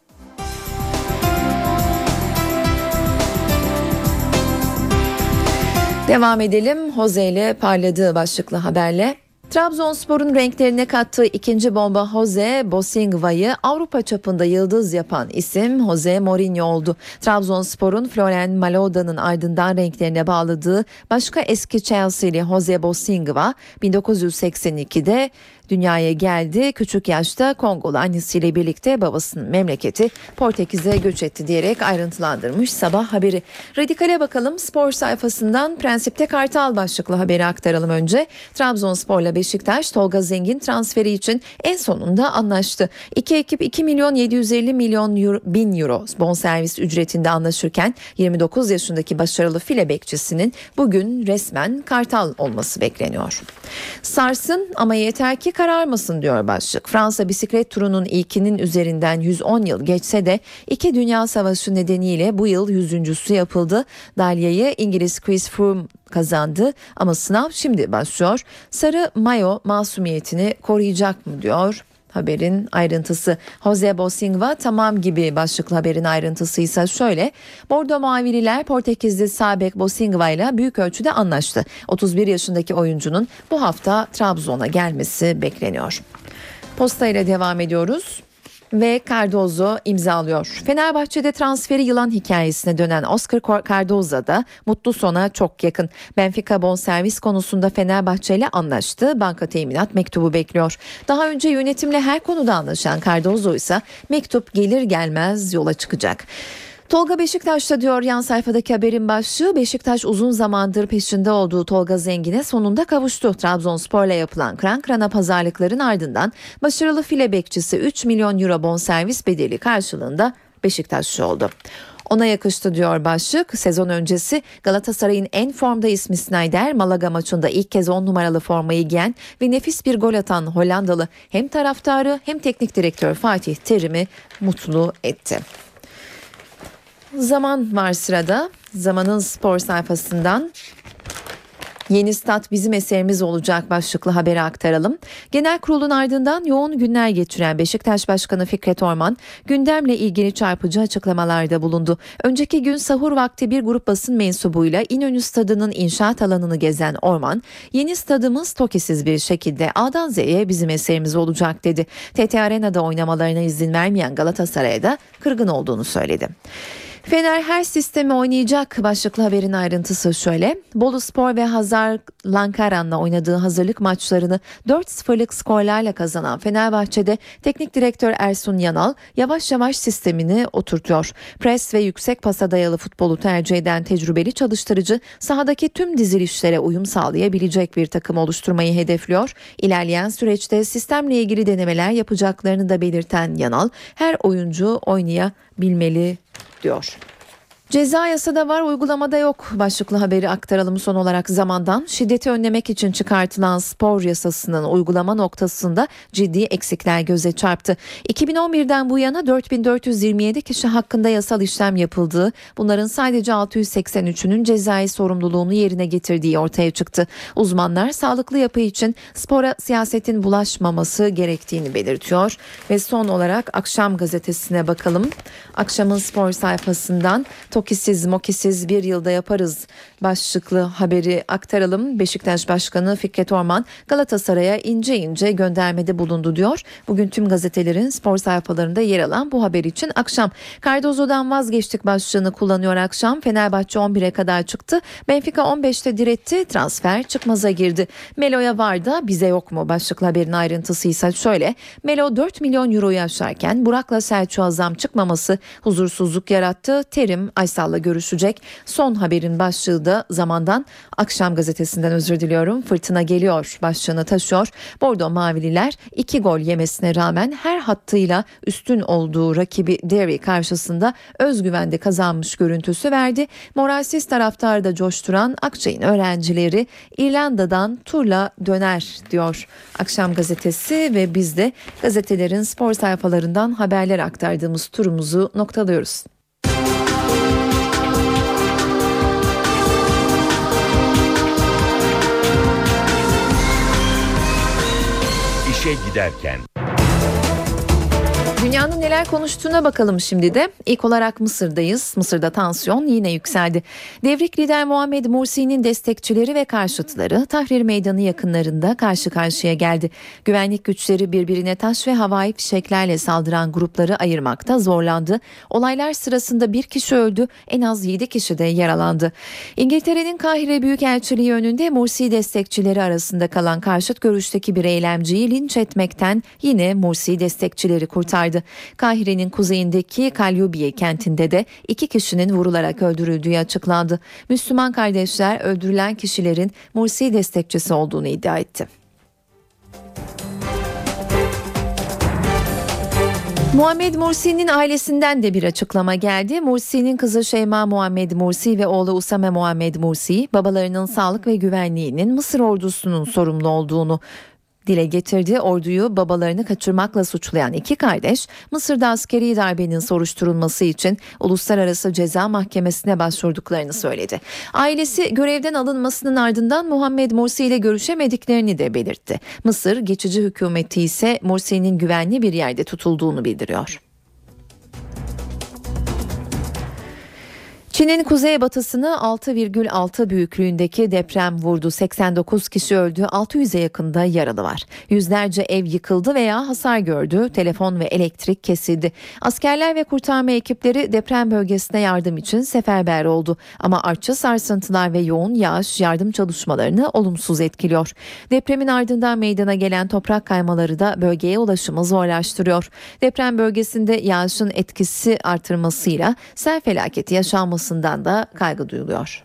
Devam edelim Jose ile parladığı başlıklı haberle. Trabzonspor'un renklerine kattığı ikinci bomba Jose Bosingva'yı Avrupa çapında yıldız yapan isim Jose Mourinho oldu. Trabzonspor'un Floren Maloda'nın ardından renklerine bağladığı başka eski Chelsea'li Jose Bosingva 1982'de dünyaya geldi. Küçük yaşta Kongolu annesiyle birlikte babasının memleketi Portekiz'e göç etti diyerek ayrıntılandırmış sabah haberi. Radikale bakalım spor sayfasından Prensip'te Kartal başlıklı haberi aktaralım önce. Trabzonspor'la Beşiktaş Tolga Zengin transferi için en sonunda anlaştı. İki ekip 2 milyon 750 milyon euro, bin euro bonservis ücretinde anlaşırken 29 yaşındaki başarılı file bekçisinin bugün resmen Kartal olması bekleniyor. Sarsın ama yeter ki kararmasın diyor başlık. Fransa bisiklet turunun ilkinin üzerinden 110 yıl geçse de iki dünya savaşı nedeniyle bu yıl yüzüncüsü yapıldı. Dalya'yı İngiliz Chris Froome kazandı ama sınav şimdi başlıyor. Sarı mayo masumiyetini koruyacak mı diyor haberin ayrıntısı. Jose Bosingva tamam gibi başlıklı haberin ayrıntısı ise şöyle. Bordo Mavililer Portekizli Sabek Bosingva ile büyük ölçüde anlaştı. 31 yaşındaki oyuncunun bu hafta Trabzon'a gelmesi bekleniyor. Posta ile devam ediyoruz ve Cardozo imzalıyor. Fenerbahçe'de transferi yılan hikayesine dönen Oscar Cardozo da mutlu sona çok yakın. Benfica bonservis konusunda Fenerbahçe ile anlaştı. Banka teminat mektubu bekliyor. Daha önce yönetimle her konuda anlaşan Cardozo ise mektup gelir gelmez yola çıkacak. Tolga Beşiktaş'ta diyor yan sayfadaki haberin başlığı Beşiktaş uzun zamandır peşinde olduğu Tolga Zengin'e sonunda kavuştu. Trabzonspor'la yapılan kran krana pazarlıkların ardından başarılı file bekçisi 3 milyon euro bonservis bedeli karşılığında Beşiktaşlı oldu. Ona yakıştı diyor başlık. Sezon öncesi Galatasaray'ın en formda ismi Snyder Malaga maçında ilk kez 10 numaralı formayı giyen ve nefis bir gol atan Hollandalı hem taraftarı hem teknik direktör Fatih Terim'i mutlu etti. Zaman var sırada. Zamanın spor sayfasından Yeni stat bizim eserimiz olacak başlıklı haberi aktaralım. Genel kurulun ardından yoğun günler geçiren Beşiktaş Başkanı Fikret Orman gündemle ilgili çarpıcı açıklamalarda bulundu. Önceki gün sahur vakti bir grup basın mensubuyla İnönü Stadı'nın inşaat alanını gezen Orman, yeni stadımız tokesiz bir şekilde A'dan Z'ye bizim eserimiz olacak dedi. TT Arena'da oynamalarına izin vermeyen Galatasaray'a da kırgın olduğunu söyledi. Fener her sistemi oynayacak başlıklı haberin ayrıntısı şöyle. Bolu Spor ve Hazar Lankaran'la oynadığı hazırlık maçlarını 4-0'lık skorlarla kazanan Fenerbahçe'de teknik direktör Ersun Yanal yavaş yavaş sistemini oturtuyor. Pres ve yüksek pasa dayalı futbolu tercih eden tecrübeli çalıştırıcı sahadaki tüm dizilişlere uyum sağlayabilecek bir takım oluşturmayı hedefliyor. İlerleyen süreçte sistemle ilgili denemeler yapacaklarını da belirten Yanal her oyuncu oynayabilmeli diyor. Ceza yasada var uygulamada yok başlıklı haberi aktaralım son olarak zamandan. Şiddeti önlemek için çıkartılan spor yasasının uygulama noktasında ciddi eksikler göze çarptı. 2011'den bu yana 4427 kişi hakkında yasal işlem yapıldığı, bunların sadece 683'ünün cezai sorumluluğunu yerine getirdiği ortaya çıktı. Uzmanlar sağlıklı yapı için spora siyasetin bulaşmaması gerektiğini belirtiyor. Ve son olarak Akşam gazetesine bakalım. Akşamın spor sayfasından Tokisiz mokisiz bir yılda yaparız başlıklı haberi aktaralım. Beşiktaş Başkanı Fikret Orman Galatasaray'a ince ince göndermede bulundu diyor. Bugün tüm gazetelerin spor sayfalarında yer alan bu haber için akşam Cardozo'dan vazgeçtik başlığını kullanıyor akşam. Fenerbahçe 11'e kadar çıktı. Benfica 15'te diretti. Transfer çıkmaza girdi. Melo'ya var da bize yok mu? Başlıklı haberin ayrıntısı ise şöyle. Melo 4 milyon euroyu aşarken Burak'la Selçuk'a zam çıkmaması huzursuzluk yarattı. Terim Aysal'la görüşecek. Son haberin başlığı da zamandan akşam gazetesinden özür diliyorum. Fırtına geliyor başlığını taşıyor. Bordo Mavililer iki gol yemesine rağmen her hattıyla üstün olduğu rakibi Derry karşısında özgüvende kazanmış görüntüsü verdi. Moralsiz taraftarı da coşturan Akçay'ın öğrencileri İrlanda'dan turla döner diyor akşam gazetesi ve biz de gazetelerin spor sayfalarından haberler aktardığımız turumuzu noktalıyoruz. İşe giderken. Dünyanın neler konuştuğuna bakalım şimdi de. İlk olarak Mısır'dayız. Mısır'da tansiyon yine yükseldi. Devrik lider Muhammed Mursi'nin destekçileri ve karşıtları Tahrir Meydanı yakınlarında karşı karşıya geldi. Güvenlik güçleri birbirine taş ve havai fişeklerle saldıran grupları ayırmakta zorlandı. Olaylar sırasında bir kişi öldü, en az 7 kişi de yaralandı. İngiltere'nin Kahire Büyükelçiliği önünde Mursi destekçileri arasında kalan karşıt görüşteki bir eylemciyi linç etmekten yine Mursi destekçileri kurtardı. Kahire'nin kuzeyindeki Kalyubiye kentinde de iki kişinin vurularak öldürüldüğü açıklandı. Müslüman kardeşler öldürülen kişilerin Mursi destekçisi olduğunu iddia etti. Muhammed Mursi'nin ailesinden de bir açıklama geldi. Mursi'nin kızı Şeyma Muhammed Mursi ve oğlu Usame Muhammed Mursi babalarının sağlık ve güvenliğinin Mısır ordusunun sorumlu olduğunu dile getirdi. Orduyu babalarını kaçırmakla suçlayan iki kardeş Mısır'da askeri darbenin soruşturulması için Uluslararası Ceza Mahkemesi'ne başvurduklarını söyledi. Ailesi görevden alınmasının ardından Muhammed Morsi ile görüşemediklerini de belirtti. Mısır geçici hükümeti ise Morsi'nin güvenli bir yerde tutulduğunu bildiriyor. Çin'in kuzeybatısını 6,6 büyüklüğündeki deprem vurdu. 89 kişi öldü, 600'e yakında yaralı var. Yüzlerce ev yıkıldı veya hasar gördü. Telefon ve elektrik kesildi. Askerler ve kurtarma ekipleri deprem bölgesine yardım için seferber oldu. Ama artçı sarsıntılar ve yoğun yağış yardım çalışmalarını olumsuz etkiliyor. Depremin ardından meydana gelen toprak kaymaları da bölgeye ulaşımı zorlaştırıyor. Deprem bölgesinde yağışın etkisi artırmasıyla sel felaketi yaşanması olmasından da kaygı duyuluyor.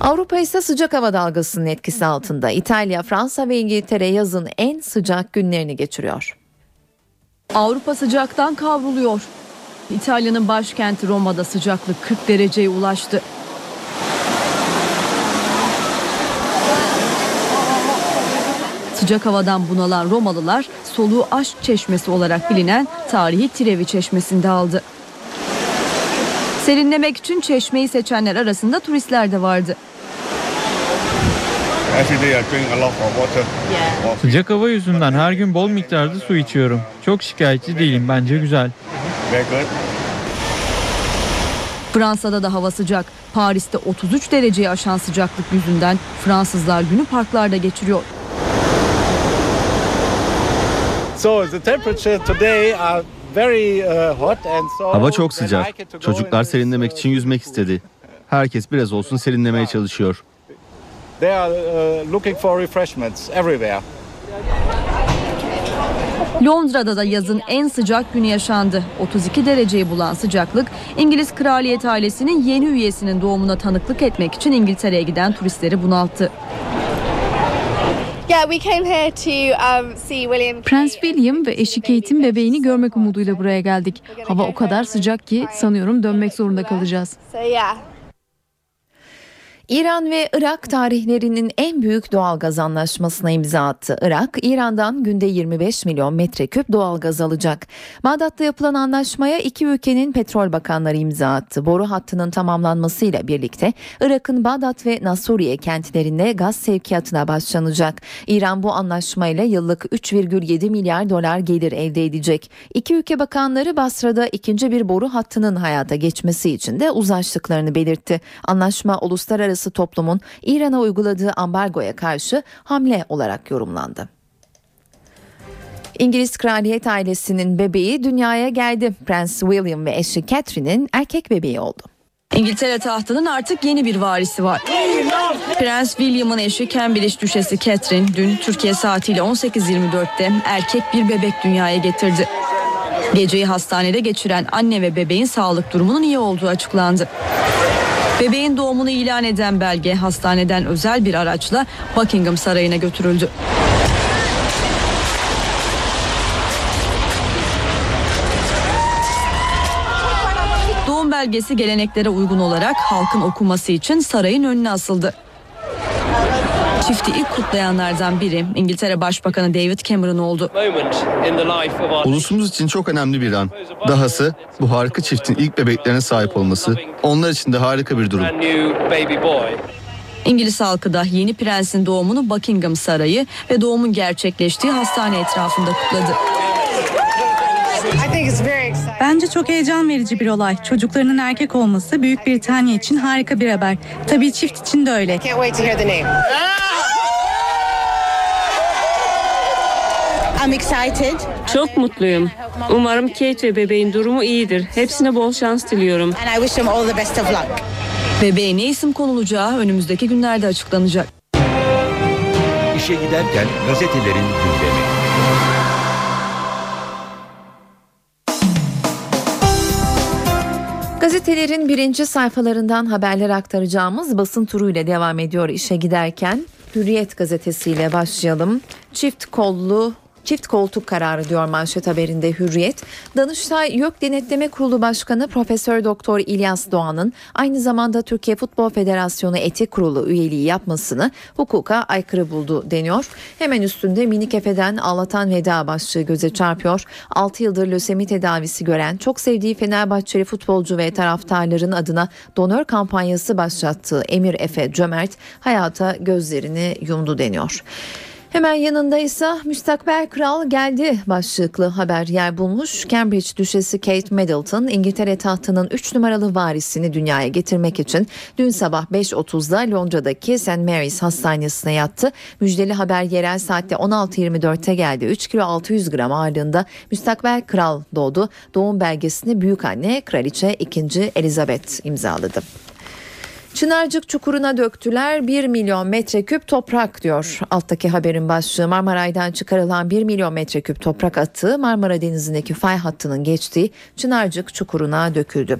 Avrupa ise sıcak hava dalgasının etkisi altında. İtalya, Fransa ve İngiltere yazın en sıcak günlerini geçiriyor. Avrupa sıcaktan kavruluyor. İtalya'nın başkenti Roma'da sıcaklık 40 dereceye ulaştı. Sıcak havadan bunalan Romalılar soluğu aşk çeşmesi olarak bilinen tarihi Trevi çeşmesinde aldı. Serinlemek için çeşmeyi seçenler arasında turistler de vardı. Sıcak hava yüzünden her gün bol miktarda su içiyorum. Çok şikayetçi değilim bence güzel. Fransa'da da hava sıcak. Paris'te 33 dereceyi aşan sıcaklık yüzünden Fransızlar günü parklarda geçiriyor. So the temperature today are Hava çok sıcak. Çocuklar serinlemek için yüzmek istedi. Herkes biraz olsun serinlemeye çalışıyor. Uh, Londra'da da yazın en sıcak günü yaşandı. 32 dereceyi bulan sıcaklık İngiliz kraliyet ailesinin yeni üyesinin doğumuna tanıklık etmek için İngiltere'ye giden turistleri bunalttı. Um, Prens William ve eşi Kate'in bebeğini görmek umuduyla buraya geldik. Hava o kadar sıcak ki sanıyorum dönmek zorunda kalacağız. İran ve Irak tarihlerinin en büyük doğal gaz anlaşmasına imza attı. Irak, İran'dan günde 25 milyon metreküp doğal gaz alacak. Bağdat'ta yapılan anlaşmaya iki ülkenin petrol bakanları imza attı. Boru hattının tamamlanmasıyla birlikte Irak'ın Bağdat ve Nasuriye kentlerinde gaz sevkiyatına başlanacak. İran bu anlaşmayla yıllık 3,7 milyar dolar gelir elde edecek. İki ülke bakanları Basra'da ikinci bir boru hattının hayata geçmesi için de uzlaştıklarını belirtti. Anlaşma uluslararası uluslararası toplumun İran'a uyguladığı ambargoya karşı hamle olarak yorumlandı. İngiliz kraliyet ailesinin bebeği dünyaya geldi. Prens William ve eşi Catherine'in erkek bebeği oldu. İngiltere tahtının artık yeni bir varisi var. Prens William'ın eşi Cambridge Düşesi Catherine dün Türkiye saatiyle 18.24'te erkek bir bebek dünyaya getirdi. Geceyi hastanede geçiren anne ve bebeğin sağlık durumunun iyi olduğu açıklandı. Bebeğin doğumunu ilan eden belge hastaneden özel bir araçla Buckingham Sarayı'na götürüldü. Doğum belgesi geleneklere uygun olarak halkın okuması için sarayın önüne asıldı. Çifti ilk kutlayanlardan biri İngiltere Başbakanı David Cameron oldu. Ulusumuz için çok önemli bir an. Dahası bu harika çiftin ilk bebeklerine sahip olması onlar için de harika bir durum. İngiliz halkı da yeni prensin doğumunu Buckingham Sarayı ve doğumun gerçekleştiği hastane etrafında kutladı. Bence çok heyecan verici bir olay. Çocuklarının erkek olması Büyük Britanya için harika bir haber. Tabii çift için de öyle. Çok mutluyum. Umarım Kate ve bebeğin durumu iyidir. Hepsine bol şans diliyorum. Bebeğe ne isim konulacağı önümüzdeki günlerde açıklanacak. İşe giderken gazetelerin gündemi. Gazetelerin birinci sayfalarından haberler aktaracağımız basın turuyla devam ediyor işe giderken. Hürriyet gazetesiyle başlayalım. Çift kollu Çift koltuk kararı diyor manşet haberinde Hürriyet. Danıştay YÖK Denetleme Kurulu Başkanı Profesör Doktor İlyas Doğan'ın aynı zamanda Türkiye Futbol Federasyonu Etik Kurulu üyeliği yapmasını hukuka aykırı buldu deniyor. Hemen üstünde minik efeden ağlatan veda başlığı göze çarpıyor. 6 yıldır lösemi tedavisi gören çok sevdiği Fenerbahçeli futbolcu ve taraftarların adına donör kampanyası başlattığı Emir Efe Cömert hayata gözlerini yumdu deniyor. Hemen yanında ise müstakbel kral geldi başlıklı haber yer bulmuş. Cambridge Düşesi Kate Middleton İngiltere tahtının 3 numaralı varisini dünyaya getirmek için dün sabah 5.30'da Londra'daki St. Mary's Hastanesi'ne yattı. Müjdeli haber yerel saatte 16.24'te geldi. 3 kilo 600 gram ağırlığında müstakbel kral doğdu. Doğum belgesini büyük anne kraliçe 2. Elizabeth imzaladı. Çınarcık çukuruna döktüler 1 milyon metreküp toprak diyor alttaki haberin başlığı. Marmaray'dan çıkarılan 1 milyon metreküp toprak atığı Marmara Denizi'ndeki fay hattının geçtiği Çınarcık çukuruna döküldü.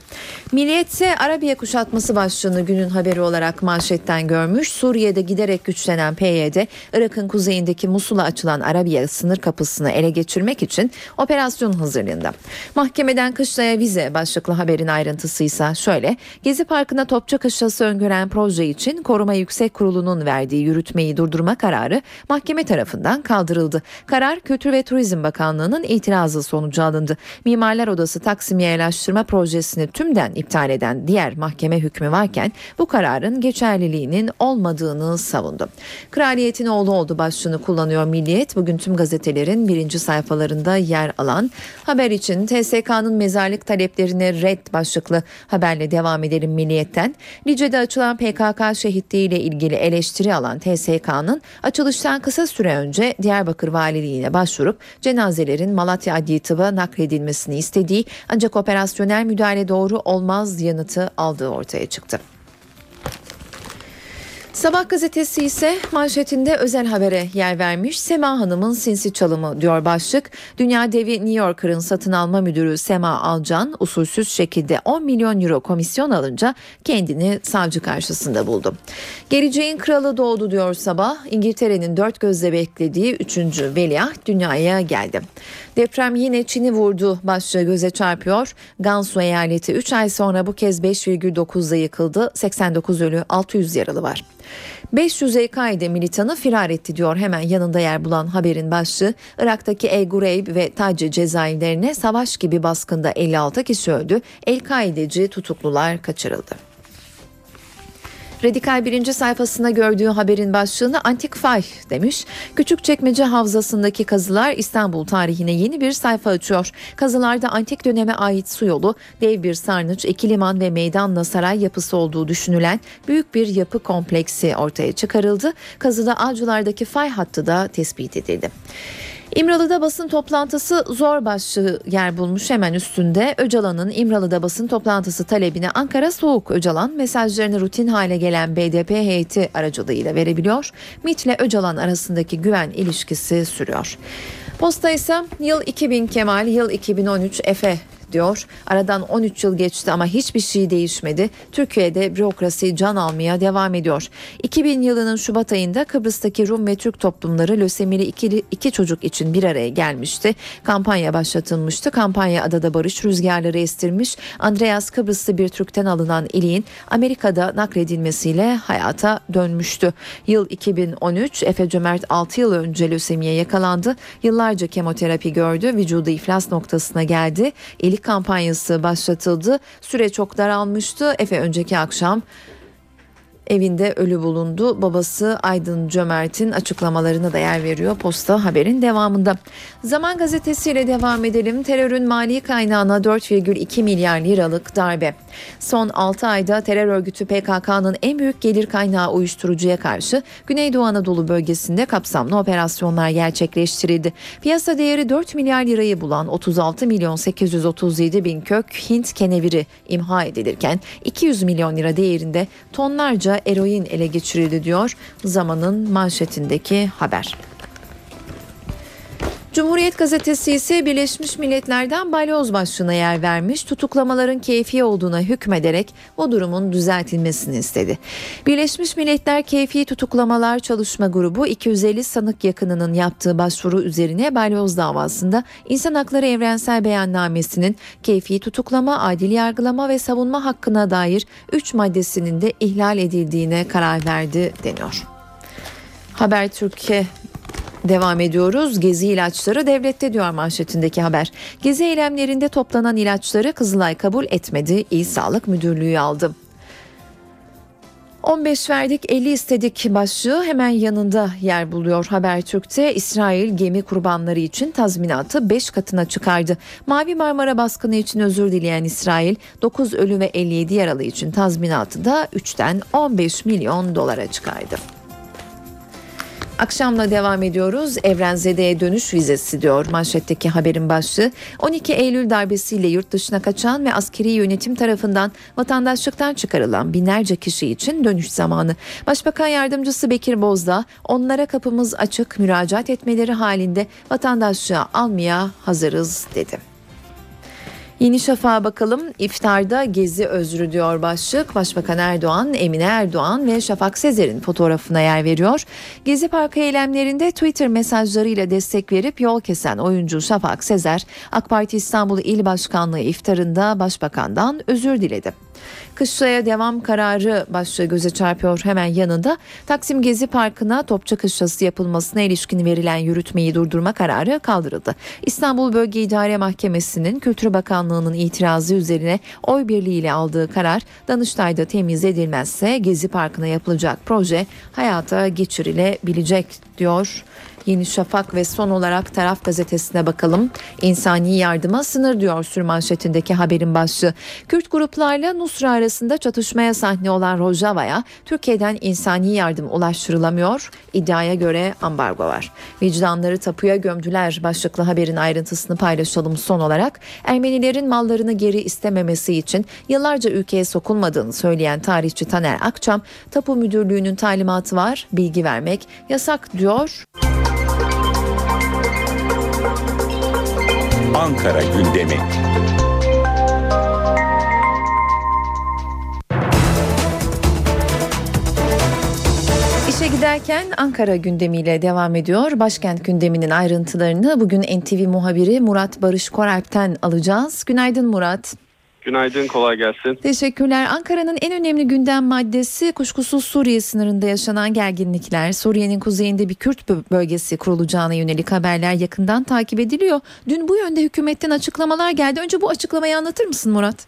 Milliyetse Arabiye kuşatması başlığını günün haberi olarak manşetten görmüş. Suriye'de giderek güçlenen PYD, Irak'ın kuzeyindeki Musul'a açılan Arabiye sınır kapısını ele geçirmek için operasyon hazırlığında. Mahkemeden kışlaya vize başlıklı haberin ayrıntısı ise şöyle. Gezi Parkı'na topçu kışlası öngören proje için Koruma Yüksek Kurulu'nun verdiği yürütmeyi durdurma kararı mahkeme tarafından kaldırıldı. Karar Kültür ve Turizm Bakanlığı'nın itirazı sonucu alındı. Mimarlar Odası Taksim Yerleştirme Projesi'ni tümden iptal eden diğer mahkeme hükmü varken bu kararın geçerliliğinin olmadığını savundu. Kraliyetin oğlu oldu başlığını kullanıyor Milliyet. Bugün tüm gazetelerin birinci sayfalarında yer alan haber için TSK'nın mezarlık taleplerine red başlıklı haberle devam edelim Milliyet'ten. Lice'de açılan PKK şehitliğiyle ilgili eleştiri alan TSK'nın açılıştan kısa süre önce Diyarbakır Valiliğine başvurup cenazelerin Malatya Adli Tıb'a nakledilmesini istediği ancak operasyonel müdahale doğru olmaz yanıtı aldığı ortaya çıktı. Sabah gazetesi ise manşetinde özel habere yer vermiş. Sema Hanım'ın sinsi çalımı diyor başlık. Dünya devi New Yorker'ın satın alma müdürü Sema Alcan usulsüz şekilde 10 milyon euro komisyon alınca kendini savcı karşısında buldu. Geleceğin kralı doğdu diyor sabah. İngiltere'nin dört gözle beklediği 3. veliaht dünyaya geldi. Deprem yine Çin'i vurdu başlığı göze çarpıyor. Gansu eyaleti 3 ay sonra bu kez 5,9'da yıkıldı. 89 ölü 600 yaralı var. 500 El-Kaide militanı firar etti diyor hemen yanında yer bulan haberin başlığı. Irak'taki El Gureyb ve Taci cezaevlerine savaş gibi baskında 56 kişi öldü. El-Kaideci tutuklular kaçırıldı. Radikal birinci sayfasında gördüğü haberin başlığını antik fay demiş. Küçükçekmece Havzası'ndaki kazılar İstanbul tarihine yeni bir sayfa açıyor. Kazılarda antik döneme ait su yolu, dev bir sarnıç, iki liman ve meydanla saray yapısı olduğu düşünülen büyük bir yapı kompleksi ortaya çıkarıldı. Kazıda Avcılar'daki fay hattı da tespit edildi. İmralı'da basın toplantısı zor başlığı yer bulmuş hemen üstünde. Öcalan'ın İmralı'da basın toplantısı talebine Ankara soğuk Öcalan mesajlarını rutin hale gelen BDP heyeti aracılığıyla verebiliyor. MİT ile Öcalan arasındaki güven ilişkisi sürüyor. Posta ise yıl 2000 Kemal, yıl 2013 Efe diyor. Aradan 13 yıl geçti ama hiçbir şey değişmedi. Türkiye'de bürokrasi can almaya devam ediyor. 2000 yılının Şubat ayında Kıbrıs'taki Rum ve Türk toplumları lösemili iki, iki çocuk için bir araya gelmişti. Kampanya başlatılmıştı. Kampanya adada barış rüzgarları estirmiş. Andreas Kıbrıslı bir Türk'ten alınan iliğin Amerika'da nakledilmesiyle hayata dönmüştü. Yıl 2013 Efe Cömert 6 yıl önce lösemiye yakalandı. Yıllarca kemoterapi gördü. Vücudu iflas noktasına geldi. Kampanyası başlatıldı. Süre çok daralmıştı. Efe önceki akşam evinde ölü bulundu. Babası Aydın Cömert'in açıklamalarına da yer veriyor posta haberin devamında. Zaman gazetesiyle devam edelim. Terörün mali kaynağına 4,2 milyar liralık darbe. Son 6 ayda terör örgütü PKK'nın en büyük gelir kaynağı uyuşturucuya karşı Güneydoğu Anadolu bölgesinde kapsamlı operasyonlar gerçekleştirildi. Piyasa değeri 4 milyar lirayı bulan 36 milyon 837 bin kök Hint keneviri imha edilirken 200 milyon lira değerinde tonlarca eroin ele geçirildi diyor zamanın manşetindeki haber. Cumhuriyet gazetesi ise Birleşmiş Milletler'den balyoz başlığına yer vermiş, tutuklamaların keyfi olduğuna hükmederek o durumun düzeltilmesini istedi. Birleşmiş Milletler Keyfi Tutuklamalar Çalışma Grubu 250 sanık yakınının yaptığı başvuru üzerine balyoz davasında İnsan Hakları Evrensel Beyannamesi'nin keyfi tutuklama, adil yargılama ve savunma hakkına dair 3 maddesinin de ihlal edildiğine karar verdi deniyor. Haber Türkiye Devam ediyoruz. Gezi ilaçları devlette diyor manşetindeki haber. Gezi eylemlerinde toplanan ilaçları Kızılay kabul etmedi. İl Sağlık Müdürlüğü aldı. 15 verdik 50 istedik başlığı hemen yanında yer buluyor Habertürk'te. İsrail gemi kurbanları için tazminatı 5 katına çıkardı. Mavi Marmara baskını için özür dileyen İsrail 9 ölü ve 57 yaralı için tazminatı da 3'ten 15 milyon dolara çıkardı. Akşamla devam ediyoruz. Evrenzede'ye dönüş vizesi diyor manşetteki haberin başlığı. 12 Eylül darbesiyle yurt dışına kaçan ve askeri yönetim tarafından vatandaşlıktan çıkarılan binlerce kişi için dönüş zamanı. Başbakan Yardımcısı Bekir Bozdağ onlara kapımız açık müracaat etmeleri halinde vatandaşlığa almaya hazırız dedi. Yeni Şafak'a bakalım. İftarda gezi özrü diyor başlık. Başbakan Erdoğan, Emine Erdoğan ve Şafak Sezer'in fotoğrafına yer veriyor. Gezi Parkı eylemlerinde Twitter mesajlarıyla destek verip yol kesen oyuncu Şafak Sezer, AK Parti İstanbul İl Başkanlığı iftarında başbakandan özür diledi. Kışlaya devam kararı başlığı göze çarpıyor hemen yanında. Taksim Gezi Parkı'na Topçu Kışlası yapılmasına ilişkin verilen yürütmeyi durdurma kararı kaldırıldı. İstanbul Bölge İdare Mahkemesi'nin Kültür Bakanlığı'nın itirazı üzerine oy birliğiyle aldığı karar Danıştay'da temiz edilmezse Gezi Parkı'na yapılacak proje hayata geçirilebilecek diyor. Yeni Şafak ve son olarak Taraf Gazetesi'ne bakalım. İnsani yardıma sınır diyor sürmanşetindeki haberin başlığı. Kürt gruplarla Nusra arasında çatışmaya sahne olan Rojava'ya Türkiye'den insani yardım ulaştırılamıyor. İddiaya göre ambargo var. Vicdanları tapuya gömdüler başlıklı haberin ayrıntısını paylaşalım son olarak. Ermenilerin mallarını geri istememesi için yıllarca ülkeye sokulmadığını söyleyen tarihçi Taner Akçam, tapu müdürlüğünün talimatı var, bilgi vermek yasak diyor. Ankara gündemi. İşe giderken Ankara gündemiyle devam ediyor. Başkent gündeminin ayrıntılarını bugün NTV muhabiri Murat Barış Koralp'ten alacağız. Günaydın Murat. Günaydın, kolay gelsin. Teşekkürler. Ankara'nın en önemli gündem maddesi kuşkusuz Suriye sınırında yaşanan gerginlikler. Suriye'nin kuzeyinde bir Kürt bölgesi kurulacağına yönelik haberler yakından takip ediliyor. Dün bu yönde hükümetten açıklamalar geldi. Önce bu açıklamayı anlatır mısın Murat?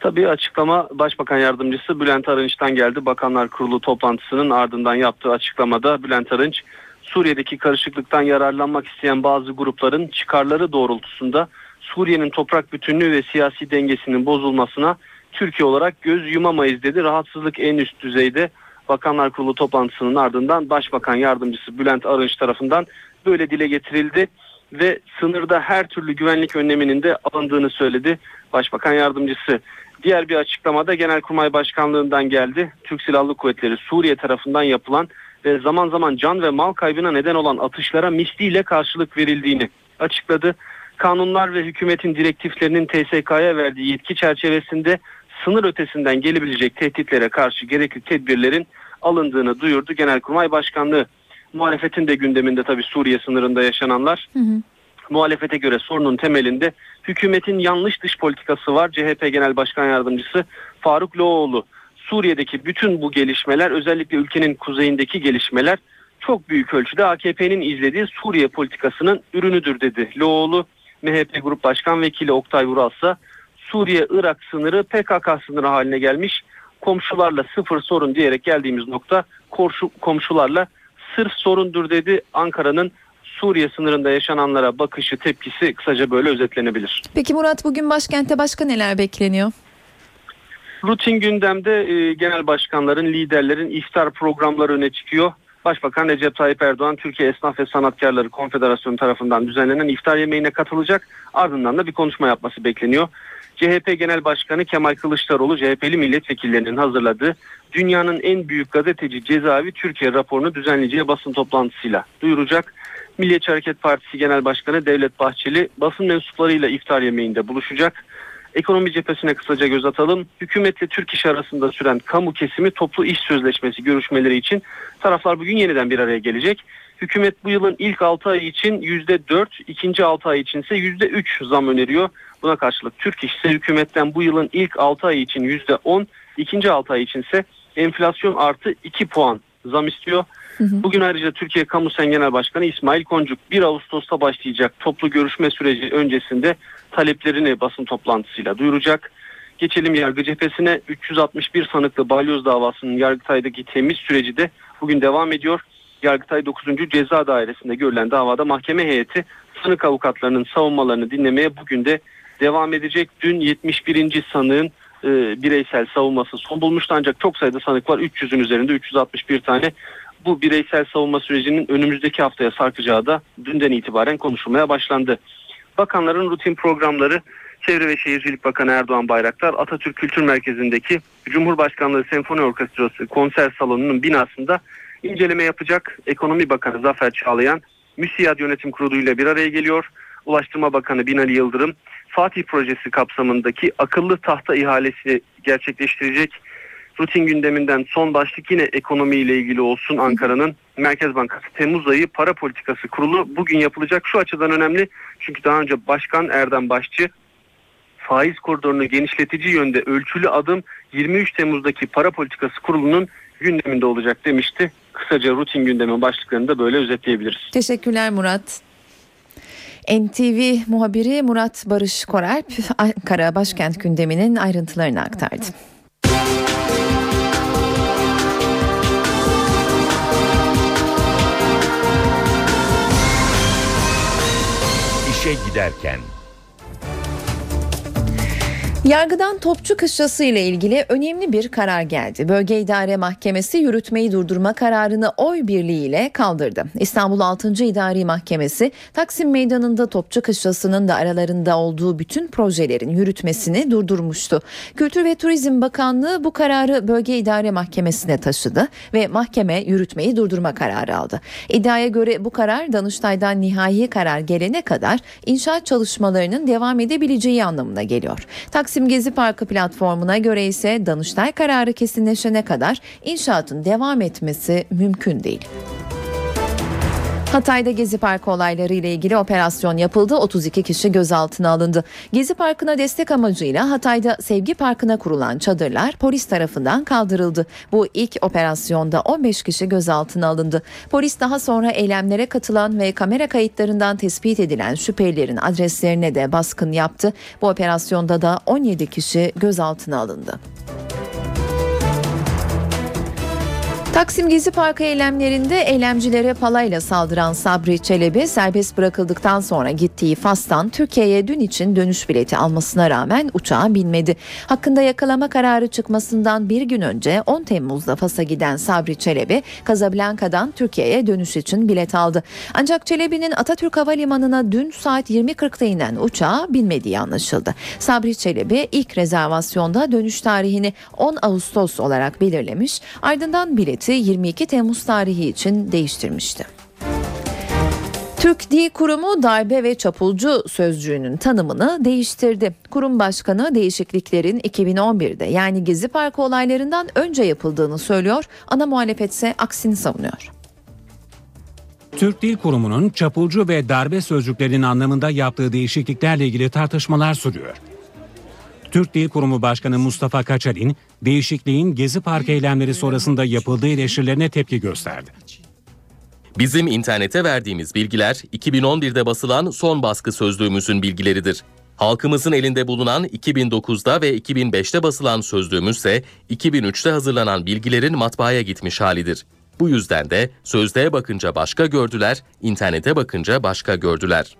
Tabii açıklama Başbakan Yardımcısı Bülent Arınç'tan geldi. Bakanlar Kurulu toplantısının ardından yaptığı açıklamada Bülent Arınç, Suriye'deki karışıklıktan yararlanmak isteyen bazı grupların çıkarları doğrultusunda Suriye'nin toprak bütünlüğü ve siyasi dengesinin bozulmasına Türkiye olarak göz yumamayız dedi. Rahatsızlık en üst düzeyde Bakanlar Kurulu toplantısının ardından Başbakan Yardımcısı Bülent Arınç tarafından böyle dile getirildi ve sınırda her türlü güvenlik önleminin de alındığını söyledi Başbakan Yardımcısı. Diğer bir açıklamada Genelkurmay Başkanlığından geldi. Türk Silahlı Kuvvetleri Suriye tarafından yapılan ve zaman zaman can ve mal kaybına neden olan atışlara misliyle karşılık verildiğini açıkladı kanunlar ve hükümetin direktiflerinin TSK'ya verdiği yetki çerçevesinde sınır ötesinden gelebilecek tehditlere karşı gerekli tedbirlerin alındığını duyurdu Genelkurmay Başkanlığı. Muhalefetin de gündeminde tabii Suriye sınırında yaşananlar. Hı hı. Muhalefete göre sorunun temelinde hükümetin yanlış dış politikası var. CHP Genel Başkan Yardımcısı Faruk Loğoğlu. Suriye'deki bütün bu gelişmeler özellikle ülkenin kuzeyindeki gelişmeler çok büyük ölçüde AKP'nin izlediği Suriye politikasının ürünüdür dedi. Loğoğlu MHP Grup Başkan Vekili Oktay Vural ise Suriye-Irak sınırı PKK sınırı haline gelmiş. Komşularla sıfır sorun diyerek geldiğimiz nokta komşu, komşularla sırf sorundur dedi. Ankara'nın Suriye sınırında yaşananlara bakışı, tepkisi kısaca böyle özetlenebilir. Peki Murat bugün başkentte başka neler bekleniyor? Rutin gündemde e, genel başkanların, liderlerin iftar programları öne çıkıyor. Başbakan Recep Tayyip Erdoğan Türkiye Esnaf ve Sanatkarları Konfederasyonu tarafından düzenlenen iftar yemeğine katılacak. Ardından da bir konuşma yapması bekleniyor. CHP Genel Başkanı Kemal Kılıçdaroğlu CHP'li milletvekillerinin hazırladığı dünyanın en büyük gazeteci cezaevi Türkiye raporunu düzenleyeceği basın toplantısıyla duyuracak. Milliyetçi Hareket Partisi Genel Başkanı Devlet Bahçeli basın mensuplarıyla iftar yemeğinde buluşacak. Ekonomi cephesine kısaca göz atalım. Hükümetle Türk İş arasında süren kamu kesimi toplu iş sözleşmesi görüşmeleri için taraflar bugün yeniden bir araya gelecek. Hükümet bu yılın ilk 6 ayı için %4, ikinci 6 ay için ise %3 zam öneriyor. Buna karşılık Türk İş ise hükümetten bu yılın ilk 6 ayı için %10, ikinci 6 ay için ise enflasyon artı 2 puan zam istiyor. Bugün ayrıca Türkiye Kamu Sen Genel Başkanı İsmail Koncuk 1 Ağustos'ta başlayacak toplu görüşme süreci öncesinde taleplerini basın toplantısıyla duyuracak. Geçelim yargı cephesine 361 sanıklı balyoz davasının Yargıtay'daki temiz süreci de bugün devam ediyor. Yargıtay 9. Ceza Dairesi'nde görülen davada mahkeme heyeti sanık avukatlarının savunmalarını dinlemeye bugün de devam edecek. Dün 71. sanığın e, bireysel savunması son bulmuştu ancak çok sayıda sanık var. 300'ün üzerinde 361 tane. Bu bireysel savunma sürecinin önümüzdeki haftaya sarkacağı da dünden itibaren konuşulmaya başlandı. Bakanların rutin programları Çevre ve Şehircilik Bakanı Erdoğan Bayraktar Atatürk Kültür Merkezi'ndeki Cumhurbaşkanlığı Senfoni Orkestrası konser salonunun binasında inceleme yapacak. Ekonomi Bakanı Zafer Çağlayan MÜSİAD Yönetim Kurulu ile bir araya geliyor. Ulaştırma Bakanı Binali Yıldırım Fatih Projesi kapsamındaki akıllı tahta ihalesi gerçekleştirecek. Rutin gündeminden son başlık yine ekonomi ile ilgili olsun Ankara'nın Merkez Bankası Temmuz ayı para politikası kurulu bugün yapılacak. Şu açıdan önemli çünkü daha önce Başkan Erdem Başçı faiz koridorunu genişletici yönde ölçülü adım 23 Temmuz'daki para politikası kurulunun gündeminde olacak demişti. Kısaca rutin gündemin başlıklarını da böyle özetleyebiliriz. Teşekkürler Murat. NTV muhabiri Murat Barış Koralp Ankara başkent gündeminin ayrıntılarını aktardı. İşe giderken Yargıdan Topçu Kışlası ile ilgili önemli bir karar geldi. Bölge İdare Mahkemesi yürütmeyi durdurma kararını oy birliğiyle kaldırdı. İstanbul 6. İdari Mahkemesi Taksim Meydanı'nda Topçu Kışlası'nın da aralarında olduğu bütün projelerin yürütmesini durdurmuştu. Kültür ve Turizm Bakanlığı bu kararı Bölge İdare Mahkemesi'ne taşıdı ve mahkeme yürütmeyi durdurma kararı aldı. İddiaya göre bu karar Danıştay'dan nihai karar gelene kadar inşaat çalışmalarının devam edebileceği anlamına geliyor. Taksim Taksim Gezi Parkı platformuna göre ise Danıştay kararı kesinleşene kadar inşaatın devam etmesi mümkün değil. Hatay'da Gezi Parkı olayları ile ilgili operasyon yapıldı. 32 kişi gözaltına alındı. Gezi Parkı'na destek amacıyla Hatay'da Sevgi Parkı'na kurulan çadırlar polis tarafından kaldırıldı. Bu ilk operasyonda 15 kişi gözaltına alındı. Polis daha sonra eylemlere katılan ve kamera kayıtlarından tespit edilen şüphelilerin adreslerine de baskın yaptı. Bu operasyonda da 17 kişi gözaltına alındı. Taksim Gezi Parkı eylemlerinde eylemcilere palayla saldıran Sabri Çelebi serbest bırakıldıktan sonra gittiği Fas'tan Türkiye'ye dün için dönüş bileti almasına rağmen uçağa binmedi. Hakkında yakalama kararı çıkmasından bir gün önce 10 Temmuz'da Fas'a giden Sabri Çelebi Kazablanka'dan Türkiye'ye dönüş için bilet aldı. Ancak Çelebi'nin Atatürk Havalimanı'na dün saat 20.40'da inen uçağa binmediği anlaşıldı. Sabri Çelebi ilk rezervasyonda dönüş tarihini 10 Ağustos olarak belirlemiş ardından bileti 22 Temmuz tarihi için değiştirmişti. Türk Dil Kurumu darbe ve çapulcu sözcüğünün tanımını değiştirdi. Kurum başkanı değişikliklerin 2011'de yani Gezi Parkı olaylarından önce yapıldığını söylüyor. Ana muhalefetse aksini savunuyor. Türk Dil Kurumu'nun çapulcu ve darbe sözcüklerinin anlamında yaptığı değişikliklerle ilgili tartışmalar sürüyor. Türk Dil Kurumu Başkanı Mustafa Kaçar'in değişikliğin Gezi Park eylemleri sonrasında yapıldığı eleştirilerine tepki gösterdi. Bizim internete verdiğimiz bilgiler 2011'de basılan son baskı sözlüğümüzün bilgileridir. Halkımızın elinde bulunan 2009'da ve 2005'te basılan sözlüğümüzse 2003'te hazırlanan bilgilerin matbaaya gitmiş halidir. Bu yüzden de sözlüğe bakınca başka gördüler, internete bakınca başka gördüler.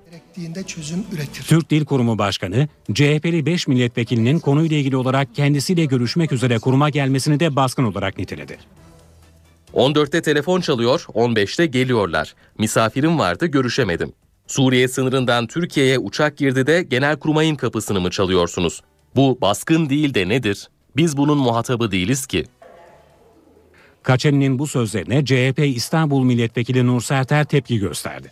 çözüm üretir. Türk Dil Kurumu Başkanı, CHP'li 5 milletvekilinin konuyla ilgili olarak kendisiyle görüşmek üzere kuruma gelmesini de baskın olarak niteledi. 14'te telefon çalıyor, 15'te geliyorlar. Misafirim vardı, görüşemedim. Suriye sınırından Türkiye'ye uçak girdi de Genelkurmay'ın kapısını mı çalıyorsunuz? Bu baskın değil de nedir? Biz bunun muhatabı değiliz ki. Kaçeli'nin bu sözlerine CHP İstanbul Milletvekili Nur Serter tepki gösterdi.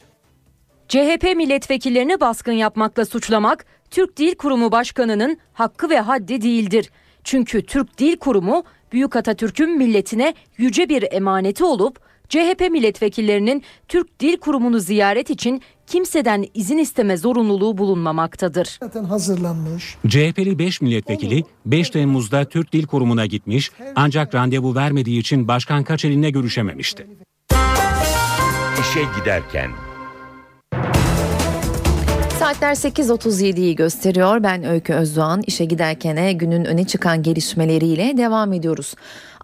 CHP milletvekillerini baskın yapmakla suçlamak Türk Dil Kurumu Başkanı'nın hakkı ve haddi değildir. Çünkü Türk Dil Kurumu Büyük Atatürk'ün milletine yüce bir emaneti olup CHP milletvekillerinin Türk Dil Kurumu'nu ziyaret için kimseden izin isteme zorunluluğu bulunmamaktadır. Zaten hazırlanmış. CHP'li 5 milletvekili 5 Temmuz'da Türk Dil Kurumu'na gitmiş ancak randevu vermediği için Başkan Kaçeli'ne görüşememişti. İşe giderken Saatler 8.37'yi gösteriyor. Ben Öykü Özdoğan. İşe giderkene günün öne çıkan gelişmeleriyle devam ediyoruz.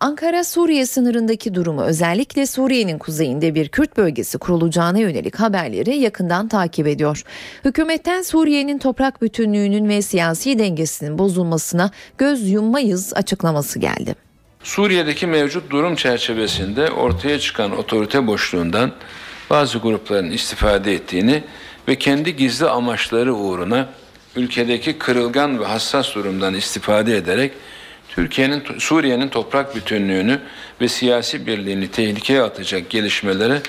Ankara Suriye sınırındaki durumu özellikle Suriye'nin kuzeyinde bir Kürt bölgesi kurulacağına yönelik haberleri yakından takip ediyor. Hükümetten Suriye'nin toprak bütünlüğünün ve siyasi dengesinin bozulmasına göz yummayız açıklaması geldi. Suriye'deki mevcut durum çerçevesinde ortaya çıkan otorite boşluğundan bazı grupların istifade ettiğini ve kendi gizli amaçları uğruna ülkedeki kırılgan ve hassas durumdan istifade ederek Türkiye'nin Suriye'nin toprak bütünlüğünü ve siyasi birliğini tehlikeye atacak gelişmelere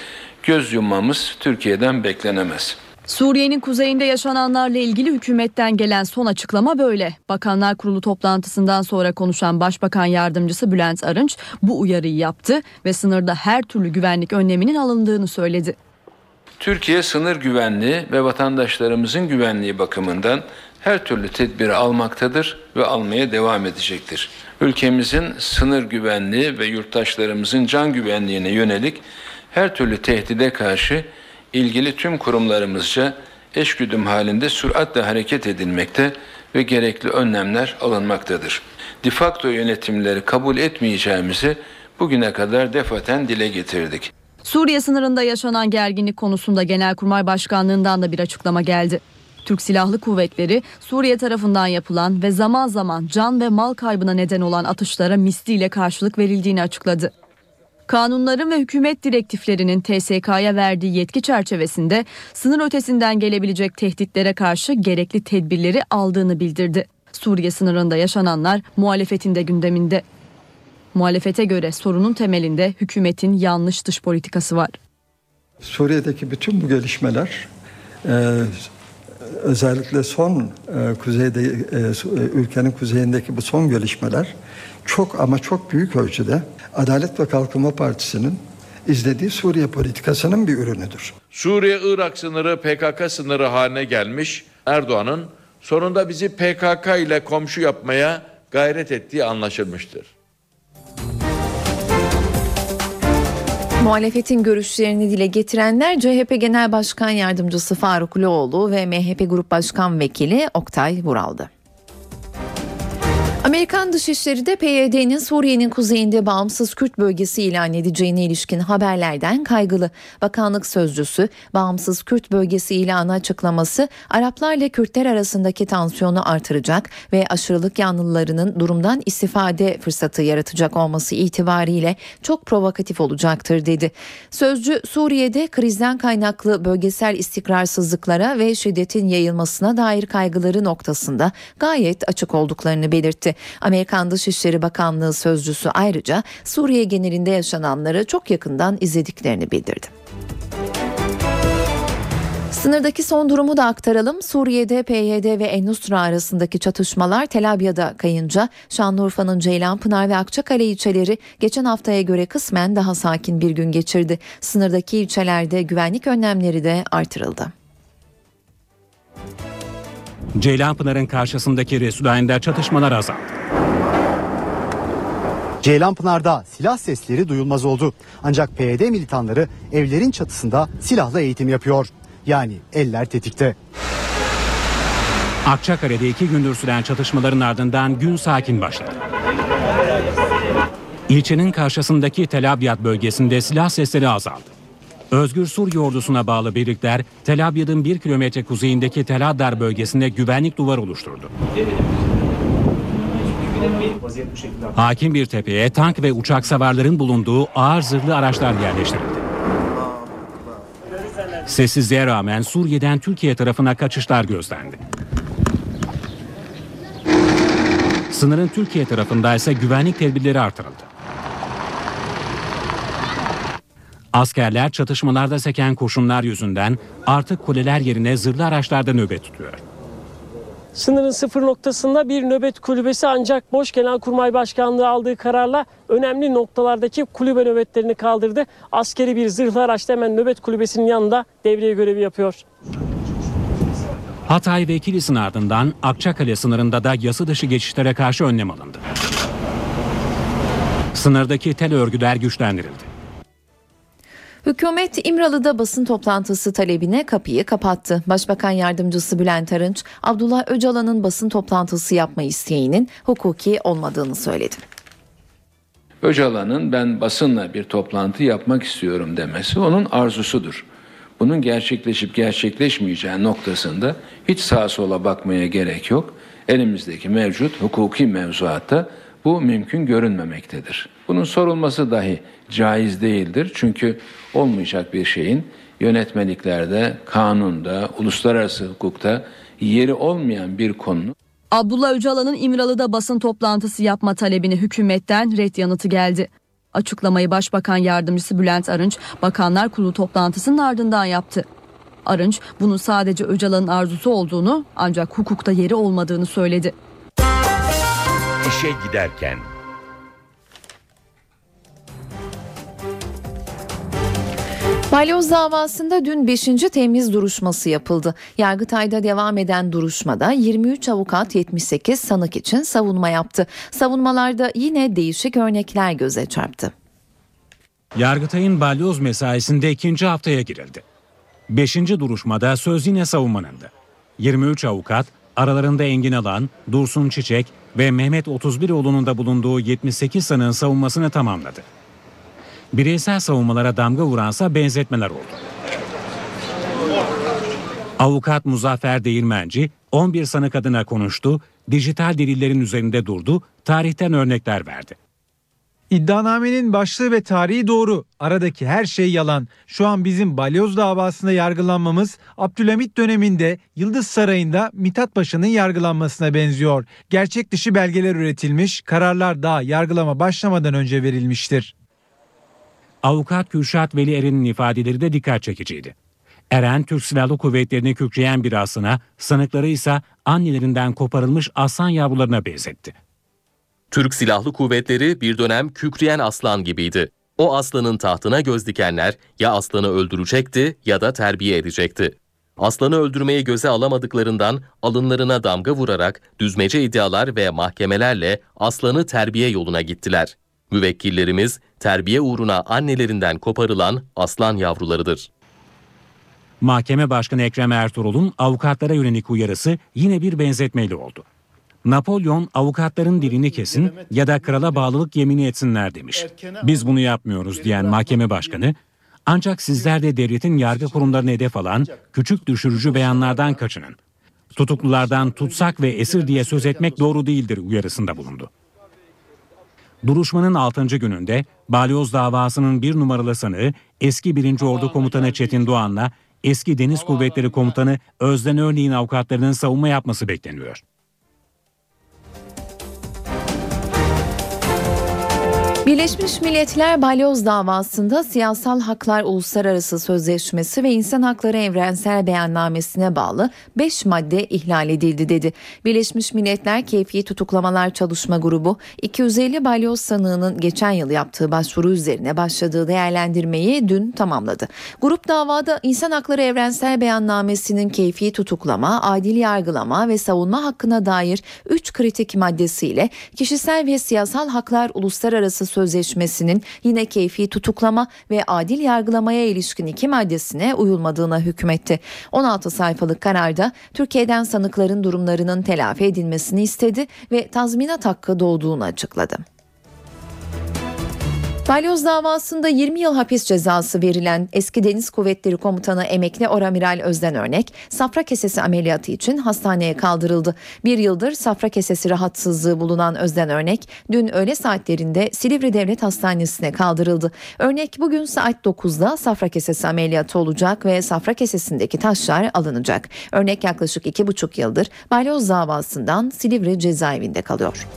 göz yummamız Türkiye'den beklenemez. Suriye'nin kuzeyinde yaşananlarla ilgili hükümetten gelen son açıklama böyle. Bakanlar Kurulu toplantısından sonra konuşan Başbakan Yardımcısı Bülent Arınç bu uyarıyı yaptı ve sınırda her türlü güvenlik önleminin alındığını söyledi. Türkiye sınır güvenliği ve vatandaşlarımızın güvenliği bakımından her türlü tedbiri almaktadır ve almaya devam edecektir. Ülkemizin sınır güvenliği ve yurttaşlarımızın can güvenliğine yönelik her türlü tehdide karşı ilgili tüm kurumlarımızca eşgüdüm halinde süratle hareket edilmekte ve gerekli önlemler alınmaktadır. Difakto yönetimleri kabul etmeyeceğimizi bugüne kadar defaten dile getirdik. Suriye sınırında yaşanan gerginlik konusunda Genelkurmay Başkanlığından da bir açıklama geldi. Türk Silahlı Kuvvetleri Suriye tarafından yapılan ve zaman zaman can ve mal kaybına neden olan atışlara misliyle karşılık verildiğini açıkladı. Kanunların ve hükümet direktiflerinin TSK'ya verdiği yetki çerçevesinde sınır ötesinden gelebilecek tehditlere karşı gerekli tedbirleri aldığını bildirdi. Suriye sınırında yaşananlar muhalefetin de gündeminde. Muhalefete göre sorunun temelinde hükümetin yanlış dış politikası var. Suriye'deki bütün bu gelişmeler e, özellikle son e, kuzeyde e, ülkenin kuzeyindeki bu son gelişmeler çok ama çok büyük ölçüde Adalet ve Kalkınma Partisi'nin izlediği Suriye politikasının bir ürünüdür. Suriye-Irak sınırı PKK sınırı haline gelmiş Erdoğan'ın sonunda bizi PKK ile komşu yapmaya gayret ettiği anlaşılmıştır. Muhalefetin görüşlerini dile getirenler CHP Genel Başkan Yardımcısı Faruk Loğlu ve MHP Grup Başkan Vekili Oktay Vural'dı. Amerikan Dışişleri de PYD'nin Suriye'nin kuzeyinde bağımsız Kürt bölgesi ilan edeceğine ilişkin haberlerden kaygılı. Bakanlık sözcüsü bağımsız Kürt bölgesi ilanı açıklaması Araplarla Kürtler arasındaki tansiyonu artıracak ve aşırılık yanlılarının durumdan istifade fırsatı yaratacak olması itibariyle çok provokatif olacaktır dedi. Sözcü Suriye'de krizden kaynaklı bölgesel istikrarsızlıklara ve şiddetin yayılmasına dair kaygıları noktasında gayet açık olduklarını belirtti. Amerikan Dışişleri Bakanlığı sözcüsü ayrıca Suriye genelinde yaşananları çok yakından izlediklerini bildirdi. Sınırdaki son durumu da aktaralım. Suriye'de PYD ve En-Nusra arasındaki çatışmalar Tel Abyad'a kayınca Şanlıurfa'nın Ceylanpınar ve Akçakale ilçeleri geçen haftaya göre kısmen daha sakin bir gün geçirdi. Sınırdaki ilçelerde güvenlik önlemleri de artırıldı. Ceylanpınar'ın karşısındaki Resulayn'da çatışmalar azaldı. Ceylanpınar'da silah sesleri duyulmaz oldu. Ancak PYD militanları evlerin çatısında silahla eğitim yapıyor. Yani eller tetikte. Akçakale'de iki gündür süren çatışmaların ardından gün sakin başladı. İlçenin karşısındaki Tel Abyad bölgesinde silah sesleri azaldı. Özgür Suriye ordusuna bağlı birlikler Tel Abyad'ın bir kilometre kuzeyindeki Tel Addar bölgesinde güvenlik duvar oluşturdu. Hakim bir tepeye tank ve uçak savarların bulunduğu ağır zırhlı araçlar yerleştirildi. Sessizliğe rağmen Suriye'den Türkiye tarafına kaçışlar gözlendi. Sınırın Türkiye tarafında ise güvenlik tedbirleri artırıldı. Askerler çatışmalarda seken kurşunlar yüzünden artık kuleler yerine zırhlı araçlarda nöbet tutuyor. Sınırın sıfır noktasında bir nöbet kulübesi ancak Boş Genelkurmay Başkanlığı aldığı kararla önemli noktalardaki kulübe nöbetlerini kaldırdı. Askeri bir zırhlı araç da hemen nöbet kulübesinin yanında devriye görevi yapıyor. Hatay ve Kilis'in ardından Akçakale sınırında da yasa dışı geçişlere karşı önlem alındı. Sınırdaki tel örgüler güçlendirildi. Hükümet İmralı'da basın toplantısı talebine kapıyı kapattı. Başbakan Yardımcısı Bülent Arınç, Abdullah Öcalan'ın basın toplantısı yapma isteğinin hukuki olmadığını söyledi. Öcalan'ın ben basınla bir toplantı yapmak istiyorum demesi onun arzusudur. Bunun gerçekleşip gerçekleşmeyeceği noktasında hiç sağa sola bakmaya gerek yok. Elimizdeki mevcut hukuki mevzuatta bu mümkün görünmemektedir. Bunun sorulması dahi caiz değildir. Çünkü olmayacak bir şeyin yönetmeliklerde, kanunda, uluslararası hukukta yeri olmayan bir konu. Abdullah Öcalan'ın İmralı'da basın toplantısı yapma talebine hükümetten red yanıtı geldi. Açıklamayı Başbakan Yardımcısı Bülent Arınç, Bakanlar Kurulu toplantısının ardından yaptı. Arınç, bunun sadece Öcalan'ın arzusu olduğunu ancak hukukta yeri olmadığını söyledi. İşe giderken Balyoz davasında dün 5. temiz duruşması yapıldı. Yargıtay'da devam eden duruşmada 23 avukat 78 sanık için savunma yaptı. Savunmalarda yine değişik örnekler göze çarptı. Yargıtay'ın balyoz mesaisinde ikinci haftaya girildi. Beşinci duruşmada söz yine savunmanındı. 23 avukat aralarında Engin Alan, Dursun Çiçek ve Mehmet 31oğlu'nun da bulunduğu 78 sanığın savunmasını tamamladı. Bireysel savunmalara damga vuransa benzetmeler oldu. Avukat Muzaffer Değirmenci 11 sanık adına konuştu, dijital delillerin üzerinde durdu, tarihten örnekler verdi. İddianamenin başlığı ve tarihi doğru. Aradaki her şey yalan. Şu an bizim balyoz davasında yargılanmamız Abdülhamit döneminde Yıldız Sarayı'nda Mithat Paşa'nın yargılanmasına benziyor. Gerçek dışı belgeler üretilmiş, kararlar daha yargılama başlamadan önce verilmiştir. Avukat Kürşat Veli Eren'in ifadeleri de dikkat çekiciydi. Eren, Türk Silahlı Kuvvetleri'ni kükreyen bir aslına, sanıkları ise annelerinden koparılmış aslan yavrularına benzetti. Türk Silahlı Kuvvetleri bir dönem kükreyen aslan gibiydi. O aslanın tahtına göz dikenler ya aslanı öldürecekti ya da terbiye edecekti. Aslanı öldürmeyi göze alamadıklarından alınlarına damga vurarak düzmece iddialar ve mahkemelerle aslanı terbiye yoluna gittiler. Müvekkillerimiz terbiye uğruna annelerinden koparılan aslan yavrularıdır. Mahkeme Başkanı Ekrem Ertuğrul'un avukatlara yönelik uyarısı yine bir benzetmeyle oldu. Napolyon avukatların dilini kesin ya da krala bağlılık yemini etsinler demiş. Biz bunu yapmıyoruz diyen mahkeme başkanı ancak sizler de devletin yargı kurumlarını hedef alan küçük düşürücü beyanlardan kaçının. Tutuklulardan tutsak ve esir diye söz etmek doğru değildir uyarısında bulundu. Duruşmanın 6. gününde Balyoz davasının bir numaralı sanığı eski 1. Ordu Komutanı Çetin Doğan'la eski Deniz Kuvvetleri Komutanı Özden Örneğin avukatlarının savunma yapması bekleniyor. Birleşmiş Milletler Balyoz davasında Siyasal Haklar Uluslararası Sözleşmesi ve İnsan Hakları Evrensel Beyannamesi'ne bağlı 5 madde ihlal edildi dedi. Birleşmiş Milletler Keyfi Tutuklamalar Çalışma Grubu 250 balyoz sanığının geçen yıl yaptığı başvuru üzerine başladığı değerlendirmeyi dün tamamladı. Grup davada İnsan Hakları Evrensel Beyannamesi'nin keyfi tutuklama, adil yargılama ve savunma hakkına dair 3 kritik maddesiyle kişisel ve siyasal haklar uluslararası Sözleşmesi'nin yine keyfi tutuklama ve adil yargılamaya ilişkin iki maddesine uyulmadığına hükmetti. 16 sayfalık kararda Türkiye'den sanıkların durumlarının telafi edilmesini istedi ve tazminat hakkı doğduğunu açıkladı. Balyoz davasında 20 yıl hapis cezası verilen eski Deniz Kuvvetleri Komutanı emekli Oramiral Özden Örnek, safra kesesi ameliyatı için hastaneye kaldırıldı. Bir yıldır safra kesesi rahatsızlığı bulunan Özden Örnek, dün öğle saatlerinde Silivri Devlet Hastanesi'ne kaldırıldı. Örnek bugün saat 9'da safra kesesi ameliyatı olacak ve safra kesesindeki taşlar alınacak. Örnek yaklaşık 2,5 yıldır balyoz davasından Silivri cezaevinde kalıyor.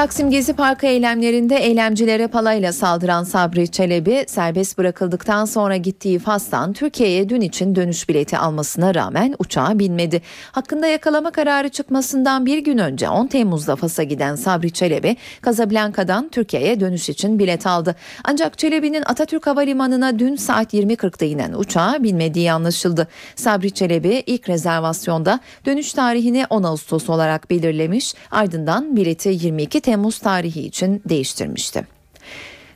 Taksim Gezi Parkı eylemlerinde eylemcilere palayla saldıran Sabri Çelebi serbest bırakıldıktan sonra gittiği Fas'tan Türkiye'ye dün için dönüş bileti almasına rağmen uçağa binmedi. Hakkında yakalama kararı çıkmasından bir gün önce 10 Temmuz'da Fas'a giden Sabri Çelebi, Casablanca'dan Türkiye'ye dönüş için bilet aldı. Ancak Çelebi'nin Atatürk Havalimanı'na dün saat 20.40'da inen uçağa binmediği anlaşıldı. Sabri Çelebi ilk rezervasyonda dönüş tarihini 10 Ağustos olarak belirlemiş, ardından bileti 22 Temmuz tarihi için değiştirmişti.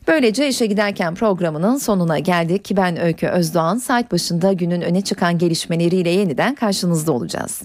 Böylece işe giderken programının sonuna geldik ki ben Öykü Özdoğan saat başında günün öne çıkan gelişmeleriyle yeniden karşınızda olacağız.